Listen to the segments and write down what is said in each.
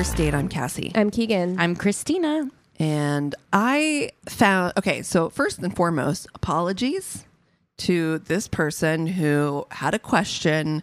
My Worst Date. I'm Cassi. I'm Keegan. I'm Christina. And I found, okay, so first and foremost, apologies to this person who had a question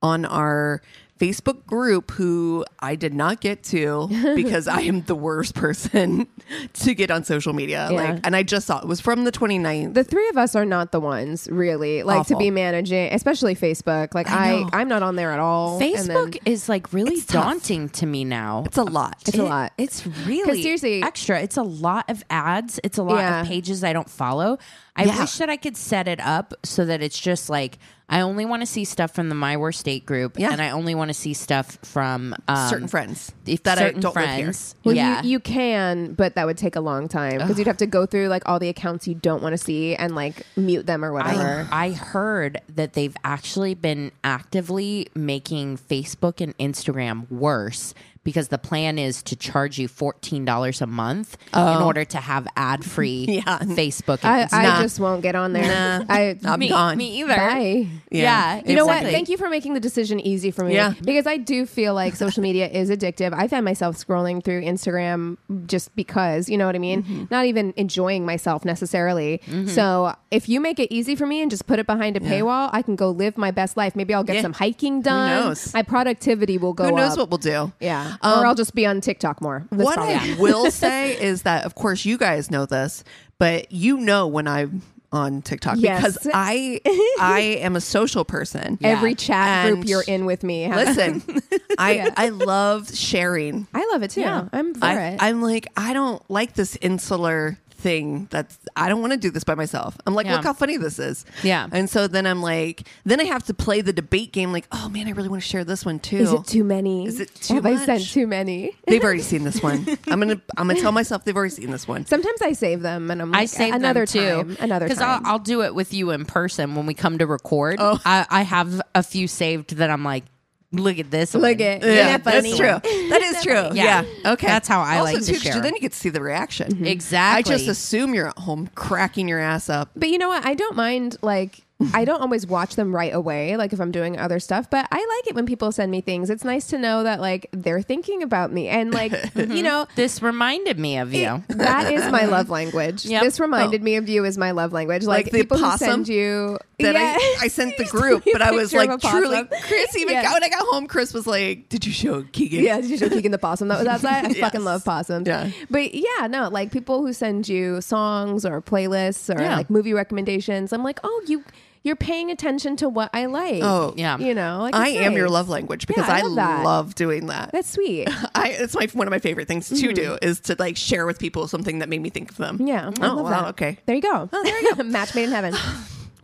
on our Facebook group who I did not get to because I am the worst person to get on social media. Yeah. Like, and I just saw it was from the 29th. the three of us are not the ones really like Awful. to be managing, especially Facebook. Like I, I I'm not on there at all. And Facebook then- is like really It's tough. daunting to me now. it's a lot. It's a lot. It's really seriously- extra. It's a lot of ads. It's a lot Yeah. of pages I don't follow. I Yeah. wish that I could set it up so that it's just like I only want to see stuff from the My Worst Date group, Yeah. and I only want to see stuff from um, certain friends if that I certain don't live here. friends. Well, yeah, you, you can, but that would take a long time because you'd have to go through like all the accounts you don't want to see and like mute them or whatever. I, I heard that they've actually been actively making Facebook and Instagram worse because the plan is to charge you $14 a month in order to have ad free Oh. Yeah. Facebook I, I Instagram. just won't get on there. Nah. I, I'm me, gone. me either. Bye. Yeah. You know what? Thank you for making the decision easy for me. Yeah. Because I do feel like social media is addictive. I find myself scrolling through Instagram just because, you know what I mean? Mm-hmm. Not even enjoying myself necessarily. So if you make it easy for me and just put it behind a paywall, I can go live my best life. Maybe I'll get Yeah. some hiking done. knows? My productivity will go Who knows up. what we'll do? yeah. Um, or I'll just be on TikTok more. That's what probably- I will say is that, of course, you guys know this, but you know when I'm on TikTok Yes. because I I am a social person. Every chat And group you're in with me. Listen, I Yeah. I love sharing. I love it too. Yeah. I'm for I, it. I'm like I don't like this insular thing that's I don't want to do this by myself. I'm like, Yeah. look how funny this is. Yeah. And so then I'm like, then I have to play the debate game like, oh man, I really want to share this one too. is it too many? Is it too Have I sent much? too many? They've already seen this one. I'm gonna I'm gonna tell myself they've already seen this one. Sometimes I save them and I'm like, I save another them time, too. another because. I'll, I'll do it with you in person when we come to record. Oh. I, I have a few saved that I'm like, look at this. Look one. at- Yeah, Isn't that that's true. That is true. Yeah. Yeah. Okay. That's how I also, like to share. Then you get to see the reaction. Mm-hmm. Exactly. I just assume you're at home cracking your ass up. But you know what? I don't mind like I don't always watch them right away, like if I'm doing other stuff, but I like it when people send me things. It's nice to know that like they're thinking about me and like you know This reminded me of you. that is my love language. Yep. This reminded oh. me of you as my love language. Like, Like the people who possum send you That Yeah. I, I sent the group, but I was like, truly. Chris. Even Yeah. when I got home, Chris was like, "Did you show Keegan?" Yeah, did you show Keegan the possum that was outside? I Yes. fucking love possums. Yeah. But yeah, no, like people who send you songs or playlists or Yeah. like movie recommendations, I'm like, oh, you you're paying attention to what I like. Oh, Yeah. You know, like I it's am your love language because Yeah, I I, love that. love doing that. That's sweet. I it's my one of my favorite things to do is to like share with people something that made me think of them. Mm-hmm. Yeah. I Oh love wow. that. Okay. There you go. Oh, there you go. Match made in heaven.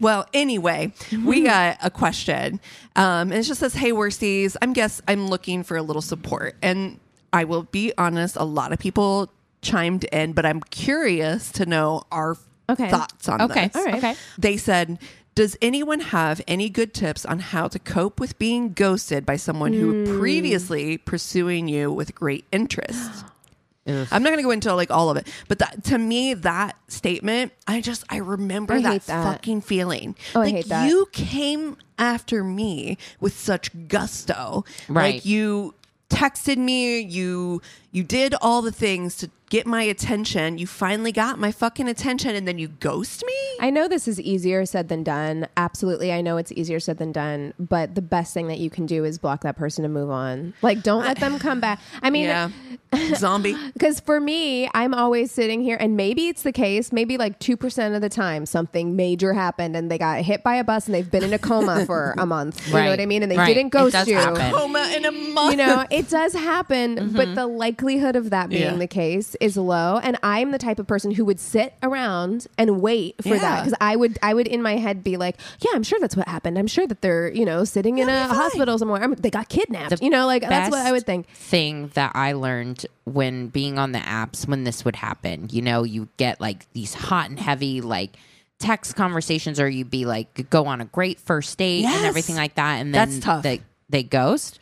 Well, anyway, we got a question. Um, and it just says, Hey, worsties, I'm guess I'm looking for a little support. And I will be honest, a lot of people chimed in, but I'm curious to know our Okay. thoughts on this. Okay. this. All right. Okay. They said, Does anyone have any good tips on how to cope with being ghosted by someone who Hmm. previously pursuing you with great interest? I'm not going to go into like all of it, but that, to me, that statement, I just I remember I that, that. fucking feeling. Oh, I like hate that. you came after me with such gusto, Right. Like you texted me, you you did all the things to get my attention. You finally got my fucking attention, and then you ghost me. I know this is easier said than done. Absolutely. I know it's easier said than done, but the best thing that you can do is block that person and move on. Like don't let them come back. I mean, yeah, zombie. Because for me, I'm always sitting here, and maybe it's the case, maybe like 2% of the time, something major happened and they got hit by a bus and they've been in a coma for a month. You know what I mean? And they Right. didn't It ghost does you. happen. Coma in a month. You know, it does happen, but mm-hmm. the likelihood of that being Yeah. the case is low. And I'm the type of person who would sit around and wait for that because I would, I would in my head be like, "Yeah, I'm sure that's what happened. I'm sure that they're, you know, sitting in a hospital somewhere. I'm, they got kidnapped. The you know, like that's what I best would think. Thing that I learned when being on the apps when this would happen, you know, you get like these hot and heavy like text conversations, or you'd be like go on a great first date Yes. and everything like that, and then That's tough. They, they ghost.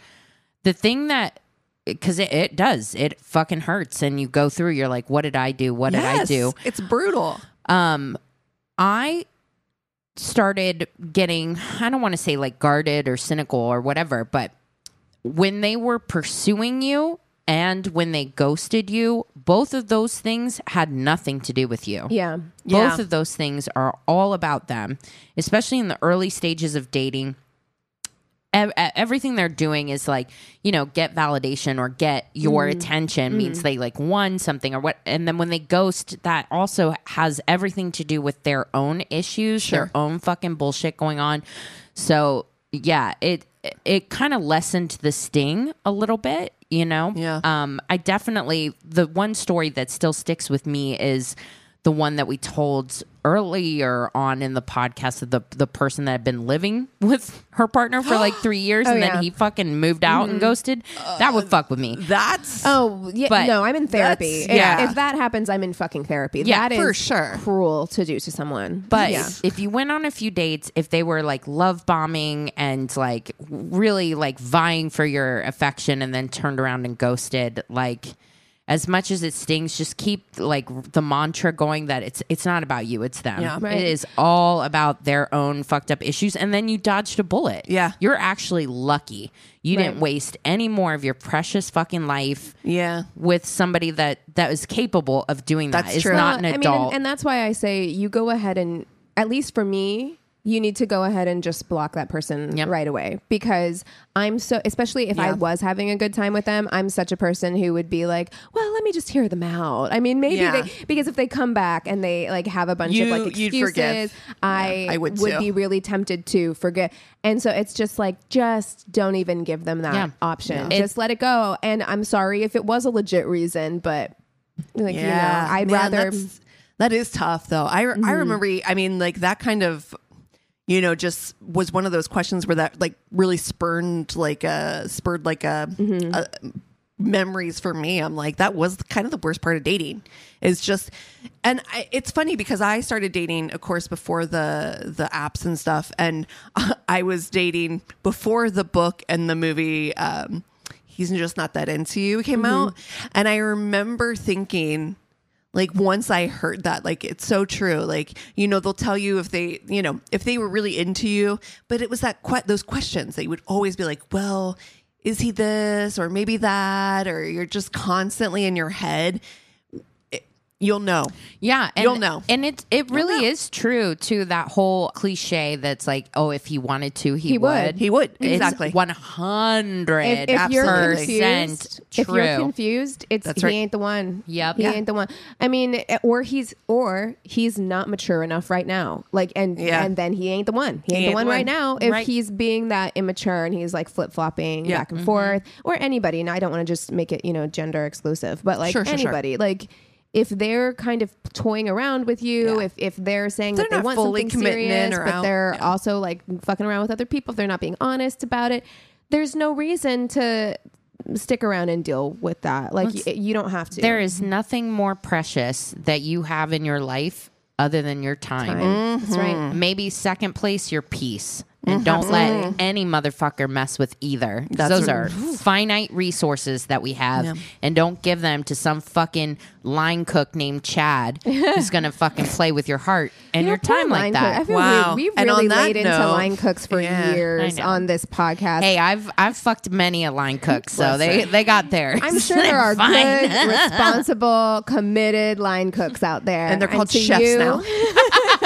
The thing that because it, it does it fucking hurts, and you go through. You're like, what did I do? What did I do? It's brutal. um i started getting i don't want to say like guarded or cynical or whatever but when they were pursuing you and when they ghosted you, both of those things had nothing to do with you. Yeah. Yeah. Both of those things are all about them, especially in the early stages of dating. Ev- Everything they're doing is like, you know, get validation or get your Mm-hmm. attention means they like won something or what. And then when they ghost, that also has everything to do with their own issues, their own fucking bullshit going on. So yeah, it it kind of lessened the sting a little bit, you know. Yeah. Um, I definitely the one story that still sticks with me is the one that we told earlier on in the podcast of the the person that had been living with her partner for like three years oh, and yeah. then he fucking moved out and mm-hmm. ghosted. that would uh, fuck with me. That's Oh, yeah. But no, I'm in therapy. that's- yeah. If, if that happens, I'm in fucking therapy. Yeah, that is for sure. cruel to do to someone. But yeah. if you went on a few dates, if they were like love bombing and like really like vying for your affection and then turned around and ghosted, like as much as it stings, just keep like the mantra going that it's it's not about you, it's them. Yeah. Right. It is all about their own fucked up issues and then you dodged a bullet. Yeah. You're actually lucky. You Right. didn't waste any more of your precious fucking life yeah. with somebody that that is capable of doing that. That's It's true. not an I mean, and, and that's why I say you go ahead and, at least for me, you need to go ahead and just block that person Yep. right away because I'm so, especially if I was having a good time with them, I'm such a person who would be like, well, let me just hear them out. I mean, maybe Yeah. they, because if they come back and they like have a bunch You- of like excuses. I, I would too. be really tempted to forget. And so it's just like, just don't even give them that Yeah. option. Yeah. Just let it go. And I'm sorry if it was a legit reason, but like, you know, I'd Man, rather. that is tough though. I I mm-hmm. remember. I mean, like that kind of. You know, just was one of those questions where that like really spurned like a spurred like a, a memories for me. I'm like, that was kind of the worst part of dating. Is just, and I, it's funny because I started dating, of course, before the the apps and stuff, and I was dating before the book and the movie. Um, He's just not that into you came mm-hmm. out, and I remember thinking. Like once I heard that, like it's so true. Like you know, they'll tell you if they, you know, if they were really into you, but it was that que- those questions that you would always be like, well, is he this or maybe that, or you're just constantly in your head. You'll know. Yeah, and, You'll know. and it it really is true to that whole cliche that's like, oh, if he wanted to, he, He would. would. He would. Exactly. one hundred if, if you're percent confused, true. if you're confused, it's That's he right. ain't the one. Yep. he Yeah. ain't the one. I mean, or he's or he's not mature enough right now. Like, and Yeah. and then he ain't the one. He ain't, the one right now. If Right. he's being that immature and he's like flip flopping Yeah. back and mm-hmm. forth, or anybody. And I don't want to just make it you know gender exclusive, but like Sure, sure, sure. anybody, like. If they're kind of toying around with you, Yeah. if if they're saying They're that they not want fully something committing in serious, or but out. they're Yeah. also like fucking around with other people, if they're not being honest about it, there's no reason to stick around and deal with that. Like y- you don't have to. There is nothing more precious that you have in your life other than your time. time. That's right. Mm-hmm. Maybe second place, your peace. And don't let mm-hmm. any motherfucker mess with either. 'Cause That's Those right. are finite resources that we have. Yeah. And don't give them to some fucking line cook named Chad who's going to fucking play with your heart and You your time line like cook. I that. feel Wow. we, we've And really on that laid into note- line cooks for Yeah, years know. on this podcast. Hey, I've I've fucked many a line cook, so they they got there. I'm sure there are good, responsible, committed line cooks out there, And they're called to chefs you- now.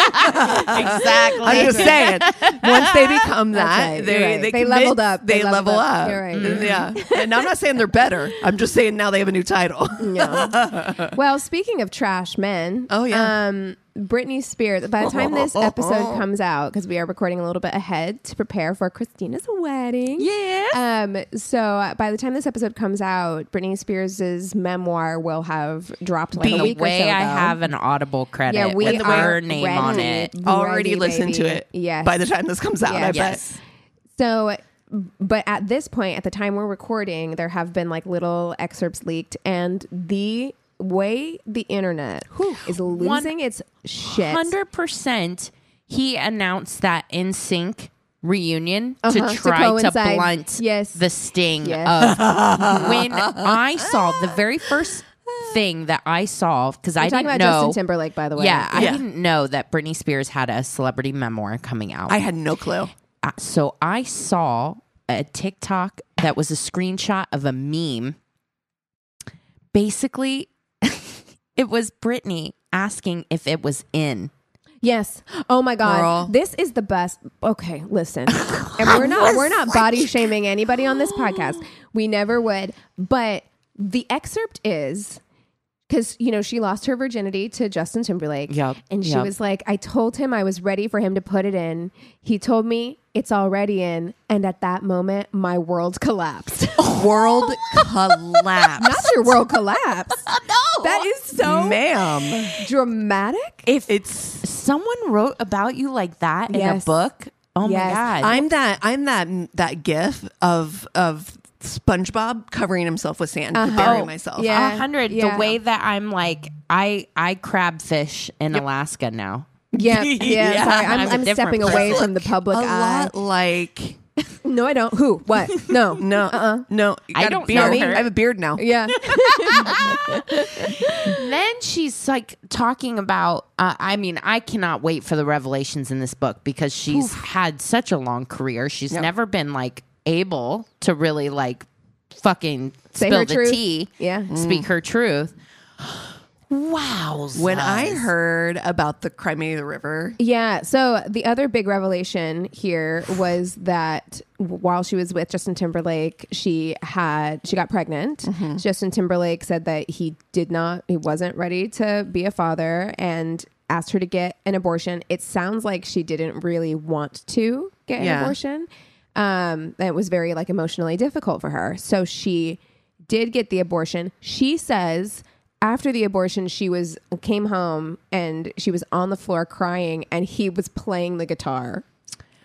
Exactly. I'm just saying. Once they become that, That's right, they you're right. they, They commit, leveled up. They, They level up. up. You're right. Mm, Yeah. And I'm not saying they're better. I'm just saying now they have a new title. Yeah. well, speaking of trash men, Oh, yeah. um, Britney Spears. By the time this episode comes out, because we are recording a little bit ahead to prepare for Christina's wedding. Yeah. Um. So uh, by the time this episode comes out, Britney Spears's memoir will have dropped like a the week or way so I ago. have an audible credit Yeah, we with are her name on ready. it. Already Ready, listened to baby. it. Yes. By the time this comes out, I. Yes. So, but at this point, at the time we're recording, there have been like little excerpts leaked, and the way the internet is losing its shit. Hundred percent. He announced that NSYNC reunion Uh-huh, to to try to, coincide. blunt Yes. the sting Yes. of when I saw the very first thing that I saw because I We're talking didn't about know. Justin Timberlake, by the way. yeah, I Yeah. didn't know that Britney Spears had a celebrity memoir coming out. I had no clue. Uh, so I saw a TikTok that was a screenshot of a meme basically it was Britney asking if it was in. Yes. Oh my god. Girl. This is the best. Okay, listen. and we're not we're not body shaming anybody on this podcast. We never would. But the excerpt is because you know she lost her virginity to Justin Timberlake. Yep, And she yep. was like, I told him I was ready for him to put it in. He told me it's already in, and at that moment, my world collapsed. World collapse. Not your world collapsed. No. That is so Ma'am. dramatic. if It's someone wrote about you like that in a book, oh Yes. my god. I'm that I'm that that gif of of SpongeBob covering himself with sand to bury Oh, myself. yeah. a hundred. Yeah. The way that I'm like, I I crab fish in Alaska now. Yeah, yeah. Yeah. sorry, I'm, I'm a I'm different stepping away person. from the public A eye. lot like No, I don't. Who? What? No. no, Uh-uh. no. I don't beard. know her. I have a beard now. Yeah. then she's like talking about uh, i mean i cannot wait for the revelations in this book because she's had such a long career she's Yep. never been like able to really like fucking Say spill her the truth. tea Yeah. speak her truth wow When I heard about the Crimea River, Yeah. So the other big revelation here was that while she was with Justin Timberlake, she had she got pregnant. Mm-hmm. Justin Timberlake said that he did not, he wasn't ready to be a father, and asked her to get an abortion. It sounds like she didn't really want to get an Yeah. abortion. Um, and it was very like emotionally difficult for her. So she did get the abortion. She says after the abortion, she was came home and she was on the floor crying, and he was playing the guitar.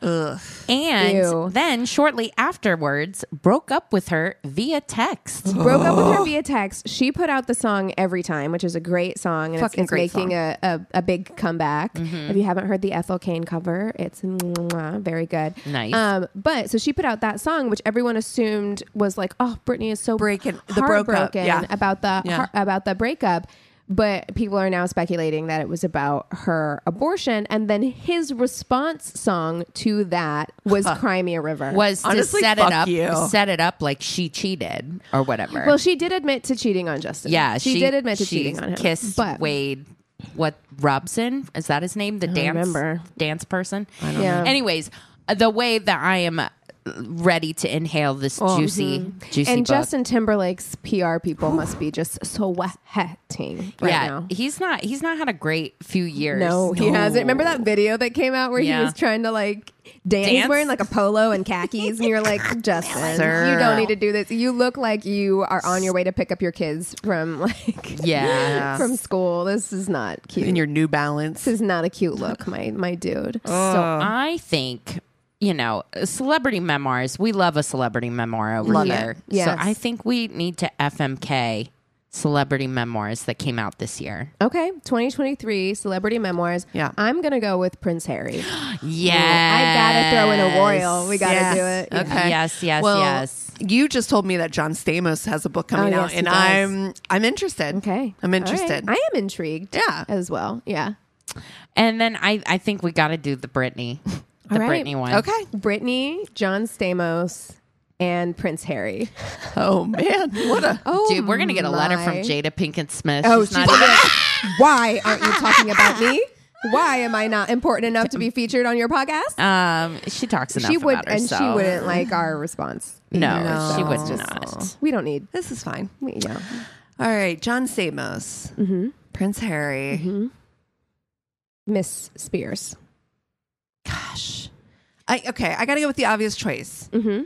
Ugh. and Ew. then shortly afterwards broke up with her via text Broke up with her via text. She put out the song "Every Time," which is a great song, and it's, Fucking it's great making a, a, a big comeback. If you haven't heard the Ethel Cain cover, it's mwah, very good. Nice. Um, but so she put out that song, which everyone assumed was like, "Oh, Britney is so Breaking- the broke up, yeah. about the Yeah. heart- about the breakup." But people are now speculating that it was about her abortion, and then his response song to that was "Cry Me a River." was to Honestly, set it up you. set it up like she cheated or whatever well, she did admit to cheating on Justin. Yeah, she, did admit to cheating on him. Kissed but Wade. What Robson is that his name? The dance remember. dance person. Yeah. Anyways, uh, the way that I am uh, ready to inhale this oh, juicy, mhm. juicy and book. Justin Timberlake's PR people must be just sweating right yeah, now. he's not. He's not had a great few years. No, he hasn't. Remember that video that came out where he was trying to like dance? He's Dance? wearing like a polo and khakis, and you're like, Justin, Sir. you don't need to do this. You look like you are on your way to pick up your kids from like Yeah. from school. This is not cute. in your New Balance. this is not a cute look, my my dude. So I think. You know, celebrity memoirs. We love a celebrity memoir over Love it. here. Yes. So I think we need to FMK celebrity memoirs that came out this year. Okay, 2023 celebrity memoirs. Yeah. I'm gonna go with Prince Harry. Yeah, I gotta throw in a royal. We gotta Yes. do it. Yeah. Okay. Yes, yes, well, yes. You just told me that John Stamos has a book coming Oh, out, yes, and does. I'm I'm interested. Okay. I'm All right. interested. I am intrigued. Yeah. As well. Yeah. And then I, I think we got to do the Britney, the All right. Britney one. Okay. Britney, John Stamos, and Prince Harry. Oh man, what a Oh, Dude, we're gonna get a letter from my. Jada Pinkett Smith. Oh, she's she's not even. like, Why aren't you talking about me? Why am I not important enough to be featured on your podcast? Um, she talks enough she would, about and herself. she wouldn't like our response. No, either, she would it's not. We don't need. this is fine. We, yeah. All right, John Stamos, Mm-hmm. Prince Harry. Miss Spears. Gosh, I okay. I got to go with the obvious choice. Mm-hmm.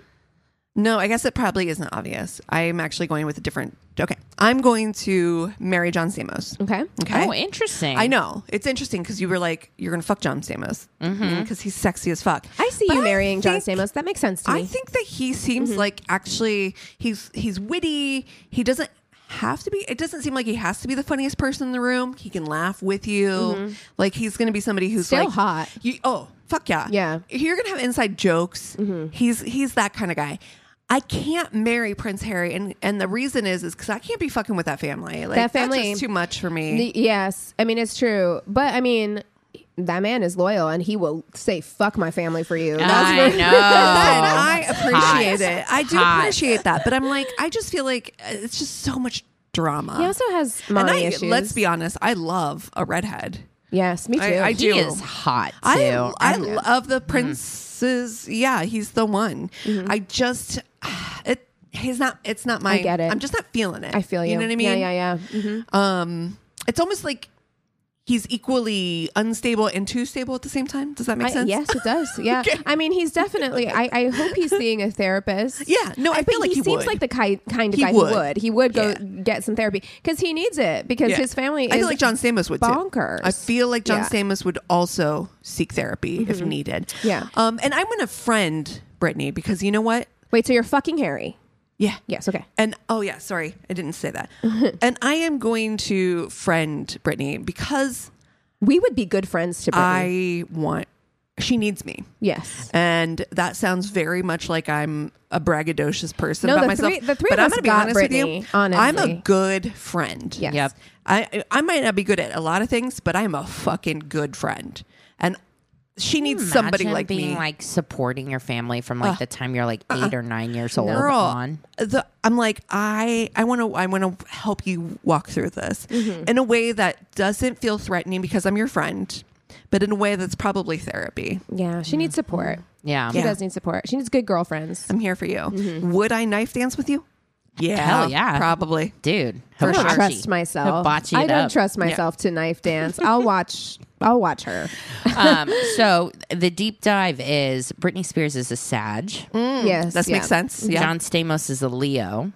No, I guess it probably isn't obvious. I'm actually going with a different. Okay, I'm going to marry John Stamos. Okay. Okay. Oh, interesting. I know it's interesting because you were like, you're gonna fuck John Stamos because he's sexy as fuck. I see But you marrying John think- Stamos. That makes sense to me. I think that he seems like actually he's he's witty. He doesn't have to be. It doesn't seem like he has to be the funniest person in the room. He can laugh with you. Mm-hmm. Like he's going to be somebody who's Still like hot. You, oh fuck yeah, Yeah. You're gonna have inside jokes. Mm-hmm. He's he's that kind of guy. I can't marry Prince Harry, and and the reason is is because I can't be fucking with that family. Like That family- just too much for me. The- yes, I mean it's true, but I mean that man is loyal and he will say "fuck my family" for you. That's I for- And I appreciate Hot. it. I do Hot. appreciate that, but I'm like, I just feel like uh, it's just so much drama. He also has and mommy I, issues. let's be honest, I love a redhead. Yes, me too. I- I He do. is hot too. I I love the princes. Yeah, he's the one. I just it he's not it's not my I get it. I'm just not feeling it. I feel you. You know what I mean? Yeah, yeah, yeah. Mhm. Um it's almost like he's equally unstable and too stable at the same time. Does that make I- sense? yes, it does. Yeah, I mean, he's definitely. I, I hope he's seeing a therapist. Yeah, no, I feel like he, he seems would. like the ki- kind of He guy would. who would. He would go Yeah. get some therapy because he needs it because Yeah. his family. I feel like John Stamos would bonkers. too. I feel like John Yeah. Mm-hmm. Stamos would also seek therapy if needed. Yeah. Um, and I'm going to friend Britney because you know what? Wait, so you're fucking Harry? Yeah. Yes. Okay. And oh yeah, sorry, I didn't say that. and I am going to friend Britney because We would be good friends to Britney. I want. She needs me, yes. and that sounds very much like I'm a braggadocious person No, about the myself. three- the three but of I'm us gonna be honest Britney, with you. Honestly. I'm a good friend. Yes. Yep. I I might not be good at a lot of things, but I'm a fucking good friend, and she needs somebody like being me. like supporting your family from like the time you're like 8 or nine years old Girl, on. the, I'm like I I want to I want to help you walk through this Mm-hmm. in a way that doesn't feel threatening because I'm your friend, but in a way that's probably therapy. Yeah, she needs support. Yeah. She Yeah. does need support. She needs good girlfriends. I'm here for you. Mm-hmm. Would I knife dance with you? Yeah, Hell yeah. probably. Dude, I don't hibachi. trust myself. Hibachi I don't up. trust myself to knife dance. I'll watch. I'll watch her. um, so the deep dive is Britney Spears is a Sag. Yes, That yeah. makes sense. Yeah, John Stamos is a Leo.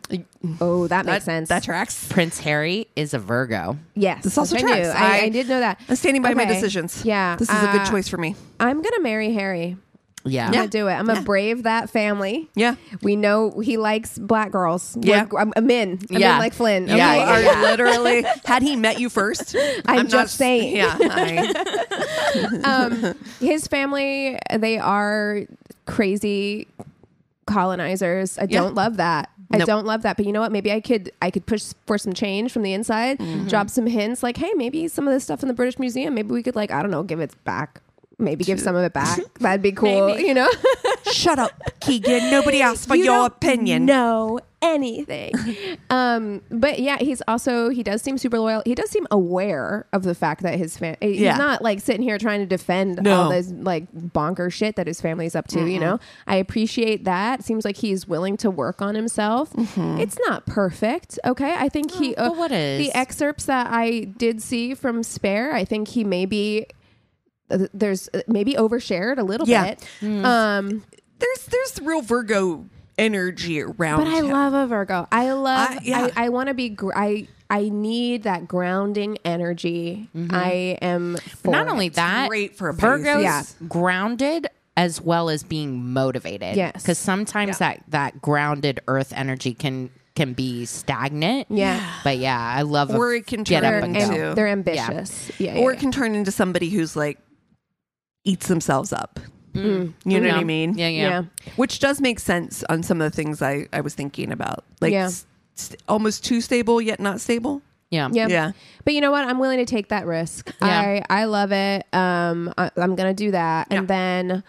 Oh, that that makes sense. That tracks. Prince Harry is a Virgo. yes, This also which I tracks. I, I- I did know that. I'm standing by my decisions. Yeah, this is a uh, good choice for me. I'm gonna marry Harry. Yeah. I'm gonna do it. I'm gonna brave that family. Yeah. We know he likes black girls. Yeah. We're- I'm, I'm in. I'm Yeah. in like Flynn. Yeah, Okay? you are yeah. literally. Had he met you first, I'm not just s- saying. Yeah, I, um, his family, they are crazy colonizers. I Yeah. don't love that. I Nope. don't love that. But you know what? Maybe I could I could push for some change from the inside. Mm-hmm. Drop some hints like, hey, maybe some of this stuff in the British Museum, maybe we could like, I don't know, give it back. Maybe give some of it back. That'd be cool. Maybe. You know? shut up, Keegan. Nobody asked for You your don't opinion. Know anything. um, but yeah, he's also he does seem super loyal. He does seem aware of the fact that his family. Yeah. He's not like sitting here trying to defend No. all this like bonker shit that his family's up to. You know, I appreciate that. Seems like he's willing to work on himself. It's not perfect. Okay, I think he. uh, but what is? the excerpts that I did see from Spare? I think he maybe. Uh, There's uh, maybe overshared a little Yeah. bit. Um, There's there's real Virgo energy around. but I him. love a Virgo. I love. I- yeah. I, I want to be. Gr- I I need that grounding energy. I am. For Not only it. that, great for a Virgo's Pisces. Yeah. grounded as well as being motivated. Yes. because sometimes that that grounded Earth energy can can be stagnant. Yeah. but yeah, I love. a Or it can get turn up and They're, go. into- am- they're ambitious. Yeah. or yeah, it can turn into somebody who's like eats themselves up. Mm. You know Yeah. what I mean? Yeah, yeah. yeah. yeah. Which does make sense on some of the things I, I was thinking about. Like Yeah. s- st- almost too stable yet not stable. Yeah. Yeah. Yeah. But you know what? I'm willing to take that risk. Yeah. I I love it. Um, I, I'm gonna do that, and then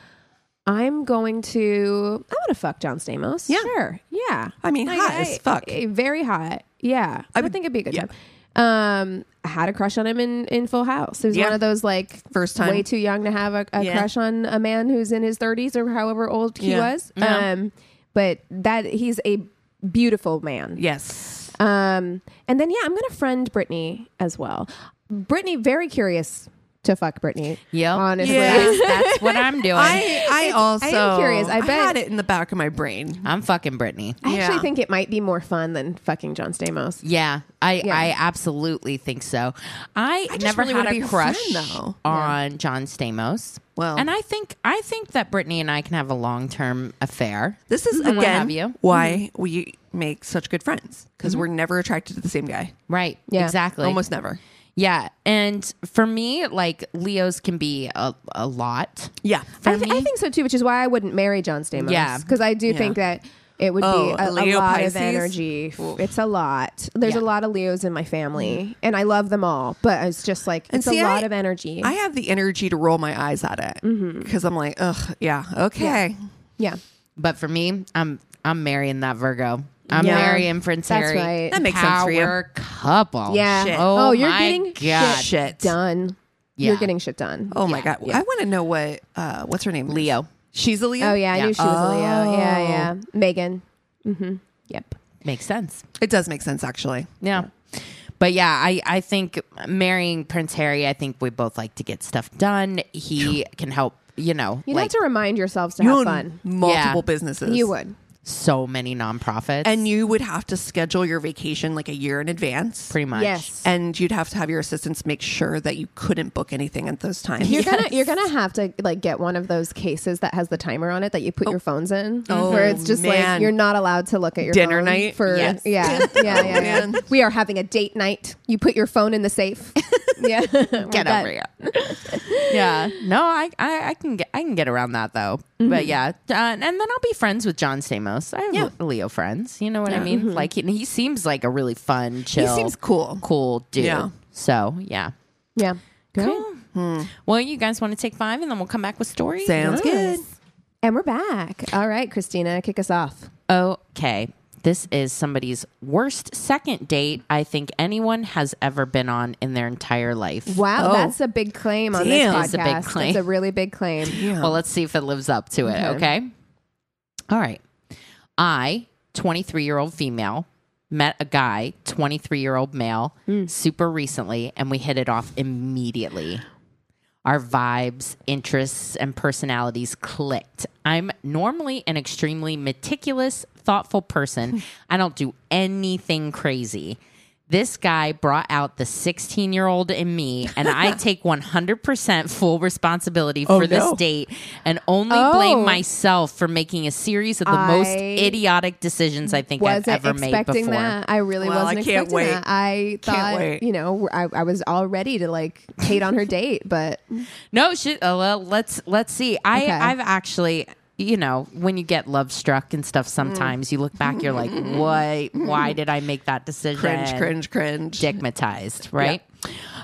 I'm going to. I want to fuck John Stamos. Yeah. Sure. Yeah. I mean, hot as fuck. Very hot. Yeah. I, would would- think it'd be a good yeah. time. Um, I had a crush on him in, in Full House. It was Yeah. one of those like First time. way too young to have a, a Yeah. crush on a man who's in his 30s or however old he Yeah. was. Yeah. Um, but that he's a beautiful man. Yes. Um, and then yeah, I'm gonna friend Britney as well. Britney, very curious to fuck Britney. Yep. honestly. Yeah. That's, that's what I'm doing. I I also curious. I bet- I had it in the back of my brain. I'm fucking Britney. I actually think it might be more fun than fucking John Stamos. Yeah, I Yeah. I absolutely think so. I, just never really had wanna be a crush friend, though. on John Stamos. Well- and I think I think that Britney and I can have a long term affair. This is mm-hmm. what again have you. why mm-hmm. we make such good friends because mm-hmm. we're never attracted to the same guy. Right. Yeah. Exactly. Almost never. Yeah. And for me, like Leos can be a, a lot. Yeah. For I, th- me, I think so too, which is why I wouldn't marry John Stamos. Yeah. because I do Yeah. think that it would Oh, be a, a a lot Pisces? of energy. It's a lot. There's Yeah. a lot of Leos in my family, mm. and I love them all. But it's just like And it's see, a lot I- of energy. I have the energy to roll my eyes at it mm-hmm. because I'm like, ugh, yeah, okay. yeah, but for me, I'm I'm marrying that Virgo. I'm Yeah. Mary and Prince That's Harry. right. That makes sense for you. Power couple. Yeah. Shit. Oh, Oh, you're my getting God. shit Shit. done. Yeah. You're getting shit done. Oh my Yeah, god, yeah. I want to know what uh, what's her name? Leo. She's a Leo. Oh yeah, I Yeah. knew she was a Leo. Yeah, Oh. yeah. Meghan. Mm-hmm. Yep. Makes sense. it does make sense actually. Yeah. But yeah, I, I think marrying Prince Harry, I think we both like to get stuff done. He can help, you know, You'd like have to remind yourselves to You have fun. multiple Yeah. businesses. You would. So many nonprofits. and you would have to schedule your vacation like a year in advance. pretty much. Yes. and you'd have to have your assistants make sure that you couldn't book anything at those times. You're gonna you're gonna have to like get one of those cases that has the timer on it that you put oh. your phones in, Oh, where it's just man. like you're not allowed to look at your Dinner phone night? for Yes. yeah yeah yeah, oh, yeah. man. We are having a date night. You put your phone in the safe. yeah, Get over here. yeah. No, I, I, I can get I can get around that though. But mm-hmm. yeah, uh, and then I'll be friends with John Stamos. I have Yeah. Leo friends. You know what I mean? Mm-hmm. Like he, he seems like a really fun, chill, he seems cool. cool dude. Yeah. So yeah. Yeah. Great. Cool. Hmm. Well, you guys want to take five, and then we'll come back with stories. Sounds good. And we're back. All right, Christina, kick us off. Okay. This is somebody's worst second date I think anyone has ever been on in their entire life. Wow, Oh. that's a big claim on Damn. this It's a podcast. big claim. It's a really big claim. Yeah. Well, let's see if it lives up to it. Okay. Okay. All right. I, 23 year old female, met a guy, 23 year old male, hmm. super recently, and we hit it off immediately. Our vibes, interests, and personalities clicked. I'm normally an extremely meticulous, thoughtful person. I don't do anything crazy. This guy brought out the 16 year old in me, and I take 100% full responsibility for Oh, this no. date and only Oh. blame myself for making a series of the most idiotic decisions I think I've Wasn't ever made expecting before. that. I really Well, wasn't I can't expecting wait. that. I Can't thought, wait. you know, I, I was all ready to like hate on her date, but No, shit. Uh, well, let's let's see. I Okay. I've actually, you know, when you get love struck and stuff, mm. sometimes you look back, you're like, what? Why did I make that decision? Cringe, cringe, cringe. Stigmatized, right?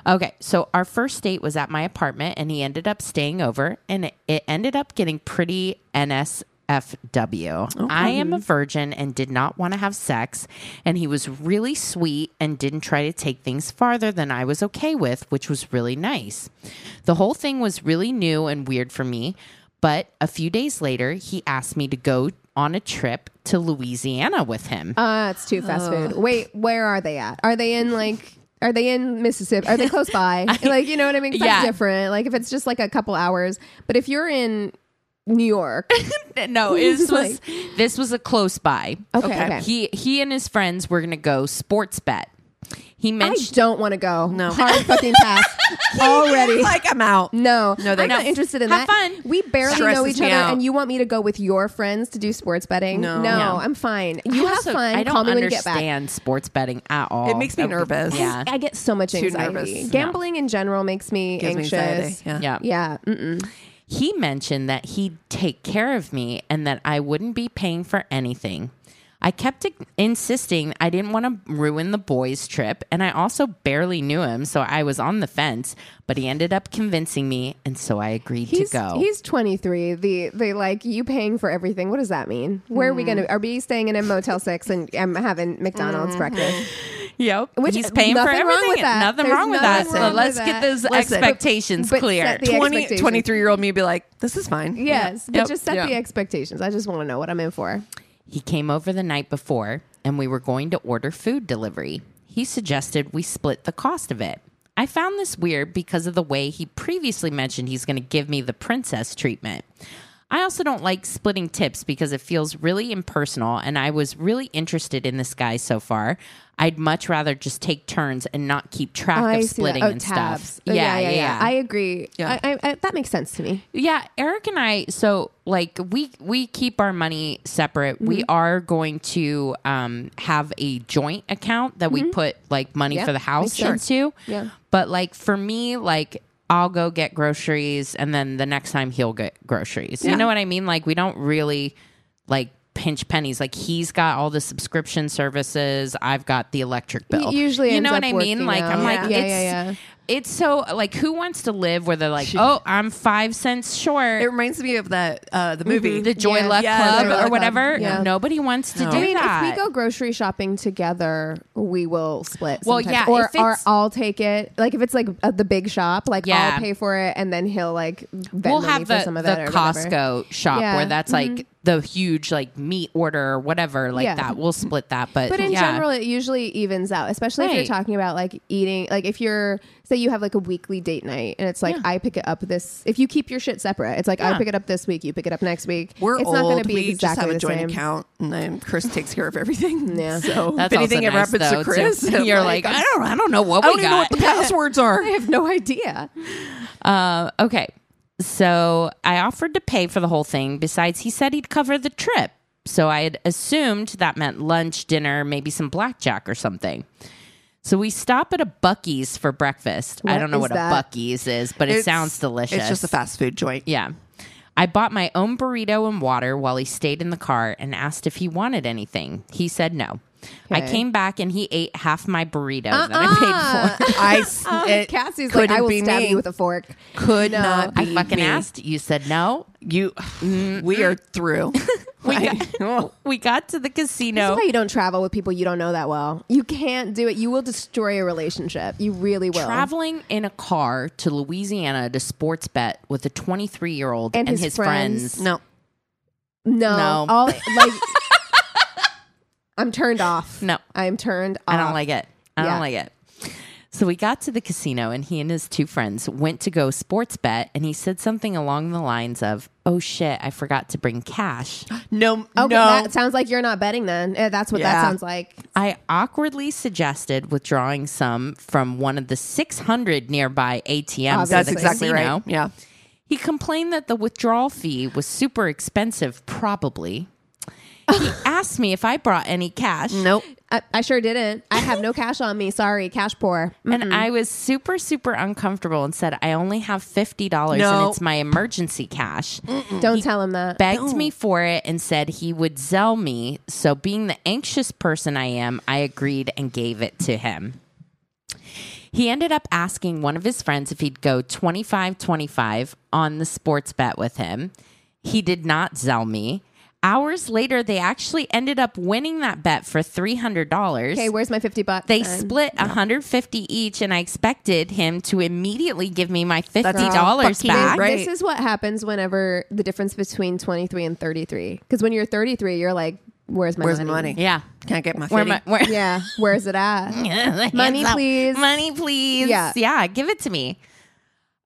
Okay, so our first date was at my apartment, and he ended up staying over, and it, it ended up getting pretty NSFW. I am a virgin and did not want to have sex, and he was really sweet and didn't try to take things farther than I was okay with, which was really nice. The whole thing was really new and weird for me, but a few days later, he asked me to go on a trip to Louisiana with him. uh, it's too fast food. Wait, where are they at? Are they in like? Are they in Mississippi? Are they close by? like, you know what I mean? 'Cause Yeah. Different. Like, if it's just like a couple hours, but if you're in New York, no, this Like- was this was a close by. okay, Okay. okay. He he and his friends were gonna go sports bet. He I mentioned don't want to go. No. hard fucking pass already. like I'm out. No, No, they- I'm not interested in Have that. fun. We barely Stresses know each me other, out. and you want me to go with your friends to do sports betting? No. no, No. I'm fine. You I have also- fun. I don't Call me when you get back. understand sports betting at all. It makes me Okay, nervous. Yeah, I get so much Too anxiety. nervous. Gambling in general makes me Gives me anxious. anxiety. Yeah. yeah. Yeah. Mm-mm. He mentioned that he'd take care of me and that I wouldn't be paying for anything. I kept insisting I didn't want to ruin the boys' trip, and I also barely knew him, so I was on the fence. But he ended up convincing me, and so I agreed He's to go. he's 23. The they like you paying for everything. What does that mean? Where are we gonna? Mm. Are we staying in a Motel Six and I'm having McDonald's mm-hmm. breakfast? Yep. Which- He's paying for nothing wrong everything. with that. Nothing There's wrong with that. nothing So wrong let's with get those Listen. expectations But- but clear. set the 20, expectations. 23 year old me be like, this is fine. Yes, but Yep. just set Yeah. the expectations. I just want to know what I'm in for. He came over the night before and we were going to order food delivery. He suggested we split the cost of it. I found this weird because of the way he previously mentioned he's going to give me the princess treatment. I also don't like splitting tips because it feels really impersonal, and I was really interested in this guy so far. I'd much rather just take turns and not keep track I of splitting Oh, and tabs. stuff. Oh, yeah, yeah, yeah. I agree. Yeah. I, I, I, that makes sense to me. Yeah, Eric and I. So like we we keep our money separate. We Mm-hmm. are going to um, have a joint account that we put like money Mm-hmm. Yeah, for the house into. Yeah. But like for me, like I'll go get groceries, and then the next time he'll get groceries. Yeah. You know what I mean? Like we don't really like pinch pennies. Like he's got all the subscription services. I've got the electric bill. usually you ends know what I mean? working Like I'm out. like Yeah, it's yeah, yeah. It's so like who wants to live where they're like, oh, I'm five cents short. It reminds me of that uh, the movie. the Joy Yeah. Luck Yeah, Club Joy Luck or Club. whatever. Yeah. Nobody wants to No. do I mean, that. if we go grocery shopping together, we will split. Well, sometimes. yeah, or or I'll take it. Like if it's like at the big shop, like Yeah. I'll pay for it, and then he'll like Venmo we'll me have for the, some of the it or whatever. Costco shop Yeah. where that's like the huge like meat order or whatever like Yeah. that. We'll split that. But, But in yeah. general, it usually evens out, especially if you're talking about like eating. Like if you're, say, you have like a weekly date night, and it's like Yeah. I pick it up this. If you keep your shit separate, it's like Yeah. I pick it up this week, you pick it up next week. We're it's old. not going to be we exactly just have a the joint same. account, and then Chris takes care of everything. Yeah. So That's if anything ever nice, happens though, to Chris, too. You're like, I don't, I don't know what I we don't even know got. what the passwords are. I have no idea. Uh, okay. So I offered to pay for the whole thing. Besides, he said he'd cover the trip. So I had assumed that meant lunch, dinner, maybe some blackjack or something. So we stop at a Buc-ee's for breakfast. I don't know what that? a Buc-ee's is, but it sounds delicious. It's just a fast food joint. Yeah. I bought my own burrito and water while he stayed in the car and asked if he wanted anything. He said no. I came back and he ate half my burrito that Uh-uh. I paid for. I s- oh, it Cassi's like, couldn't I will be stab me. you with a fork. Could No. not. I fucking me. asked. You said no. you. Mm-hmm. We are through. We got, oh. we got to the casino. That's why you don't travel with people you don't know that well. You can't do it. You will destroy a relationship. You really will. Traveling in a car to Louisiana to sports bet with a 23 year old And and, his his, friends. friends. no. No. No. All like I'm turned off. No. I'm turned off. I don't like it. I Yeah. don't like it. So we got to the casino and he and his two friends went to go sports bet and he said something along the lines of, "Oh shit, I forgot to bring cash." No. Okay, no. that sounds like you're not betting then. Eh, That's what that Yeah. sounds like. I awkwardly suggested withdrawing some from one of the 600 nearby ATMs. at That's the exactly casino. right. Yeah. He complained that the withdrawal fee was super expensive, probably. He asked me if I brought any cash. Nope. I, I sure didn't. I have no cash on me. Sorry, cash poor. Mm. And I was super, super uncomfortable and said, I only have $50 No. and it's my emergency cash. Don't tell him that. Begged me for it and said he would sell me. So, being the anxious person I am, I agreed and gave it to him. He ended up asking one of his friends if he'd go 25 25 on the sports bet with him. He did not sell me. Hours later, they actually ended up winning that bet for $300. okay, where's my 50 bucks? They then? split 150 each, and I expected him to immediately give me my $50 back. right. This is what happens whenever the difference between 23 and 33. Because when you're 33, you're like, where's my Where's money? money? Yeah. Can't get my Where my, where, Yeah, where's it at? Money, please. Money, please. Yeah. Yeah, give it to me.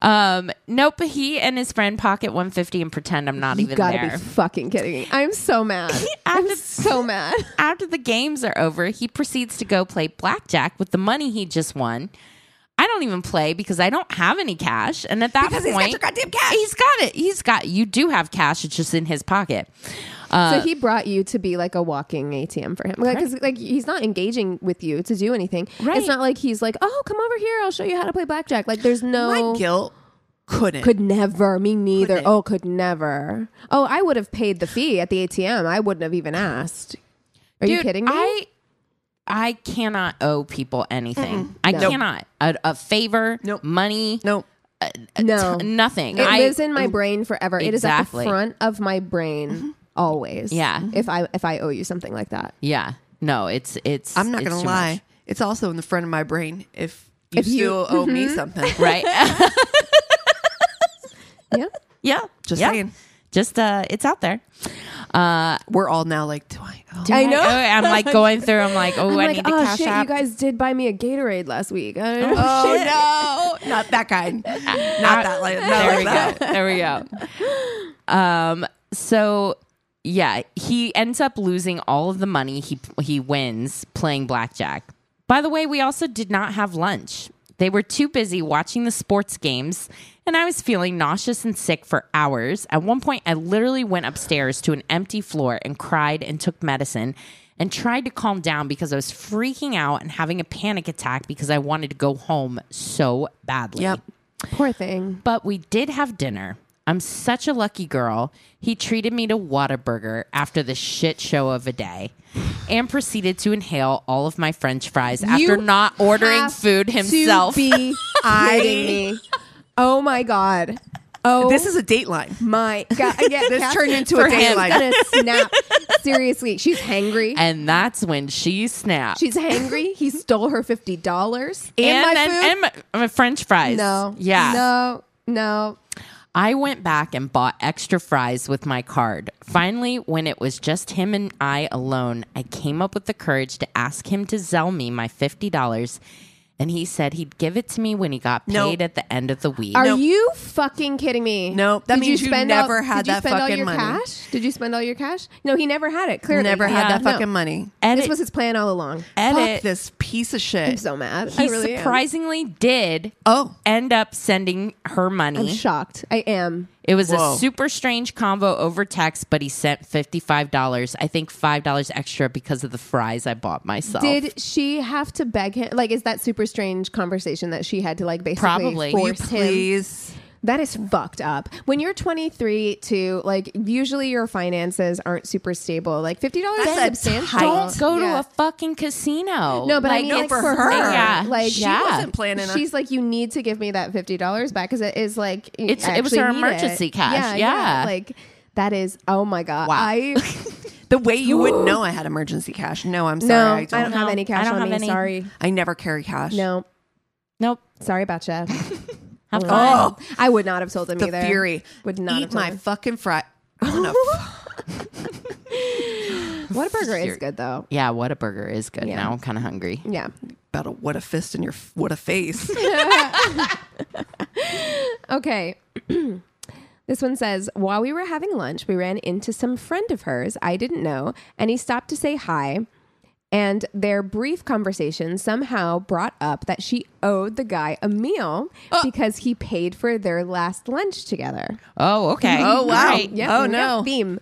Um, nope. He and his friend pocket 150 and pretend I'm not You even gotta there. be fucking kidding me. I'm so mad. I'm After- so mad. After the games are over, he proceeds to go play blackjack with the money he just won. I don't even play because I don't have any cash. And at that Because he's got point, your goddamn cash. He's got it. He's got. You do have cash. It's just in his pocket. Uh, so he brought you to be like a walking ATM for him, because like, he's not engaging with you to do anything. Right. It's not like he's like, oh, come over here, I'll show you how to play blackjack. Like, there's no My guilt couldn't. could never. Me neither. Couldn't. Oh, could never. Oh, I would have paid the fee at the ATM. I wouldn't have even asked. Are you kidding me? I I cannot owe people anything. I No. cannot a, a favor, Nope. money, no. Uh, uh, no, t- nothing. it I, lives in my brain forever. It is at the front of my brain mm-hmm. Always. Yeah. If I if I owe you something like that. yeah. No, it's it's. I'm not it's gonna too lie. much. It's also in the front of my brain. If you If you- still owe me something, Right. Yeah. yeah. Just yeah. saying. Just uh, it's out there. Uh, we're all now like, do I? Oh. I know. I'm like going through. I'm like, oh, I'm I like, need to oh cash shit, out. you guys did buy me a Gatorade last week. I- Oh no, not that kind. Not that like. Not there like we that. go. There we go. Um. So yeah, he ends up losing all of the money he he wins playing blackjack. By the way, we also did not have lunch. They were too busy watching the sports games, and I was feeling nauseous and sick for hours. At one point, I literally went upstairs to an empty floor and cried and took medicine and tried to calm down because I was freaking out and having a panic attack because I wanted to go home so badly. Yep. Poor thing. But we did have dinner. I'm such a lucky girl. He treated me to Whataburger after the shit show of a day and proceeded to inhale all of my french fries after You not ordering have food himself. To be kidding me. Oh my god. Oh, This is a dateline. my god. Yeah, This Cass- turned into a him. dateline. gonna snap. Seriously, she's hangry. and that's when she snapped. She's hangry. He stole her fifty dollars and my then food. and my, my french fries. no, Yeah. no, no. I went back and bought extra fries with my card. Finally, when it was just him and I alone, I came up with the courage to ask him to sell me my $50. And he said he'd give it to me when he got paid Nope. at the end of the week. Are Nope. you fucking kidding me? Nope. That Did means you spend never all, had did you that spend all fucking your money. cash? Did you spend all your cash? No, he never had it. Clearly, Never had Yeah. that No. fucking money. Edit, This was his plan all along. Fuck edit. this piece of shit. I'm so mad. he I really am. surprisingly did Oh, end up sending her money. I'm money. shocked. I am. It was Whoa. a super strange convo over text, but he sent $55. I think $5 extra because of the fries I bought myself. Did she have to beg him? Like, is that super strange conversation that she had to like basically Probably. will you force him? please? That is fucked up. When you're 23, to like, usually your finances aren't super stable. Like fifty dollars is substantial. Don't go Yeah. to a fucking casino. No, but I Like, mean, no, like for for, her. her, Yeah. like She she Yeah. wasn't planning on- She's like, you need to give me that fifty dollars back because it is like It's- I it was her emergency it. cash. Yeah, Yeah. like that is. Oh my god. Wow. I The way you wouldn't know I had emergency cash. No, I'm sorry. no, I don't. I don't have No, any cash I don't on have me. any. Sorry. I never carry cash. No, Nope. sorry about you. Have oh. fun. Oh, I would not have told him the either. fury. Would not have Eat told my him. fucking fry. I'm gonna What a burger is good though. Yeah, what a burger is good. Yeah. Now I'm kind of hungry. Yeah. about a what a fist in your f- what a face. Okay. this one says While we were having lunch, we ran into some friend of hers I didn't know, and he stopped to say hi. And their brief conversation somehow brought up that she owed the guy a meal oh. because he paid for their last lunch together. Oh, okay. Oh, wow. Right. Yeah, Oh, here we no. Theme.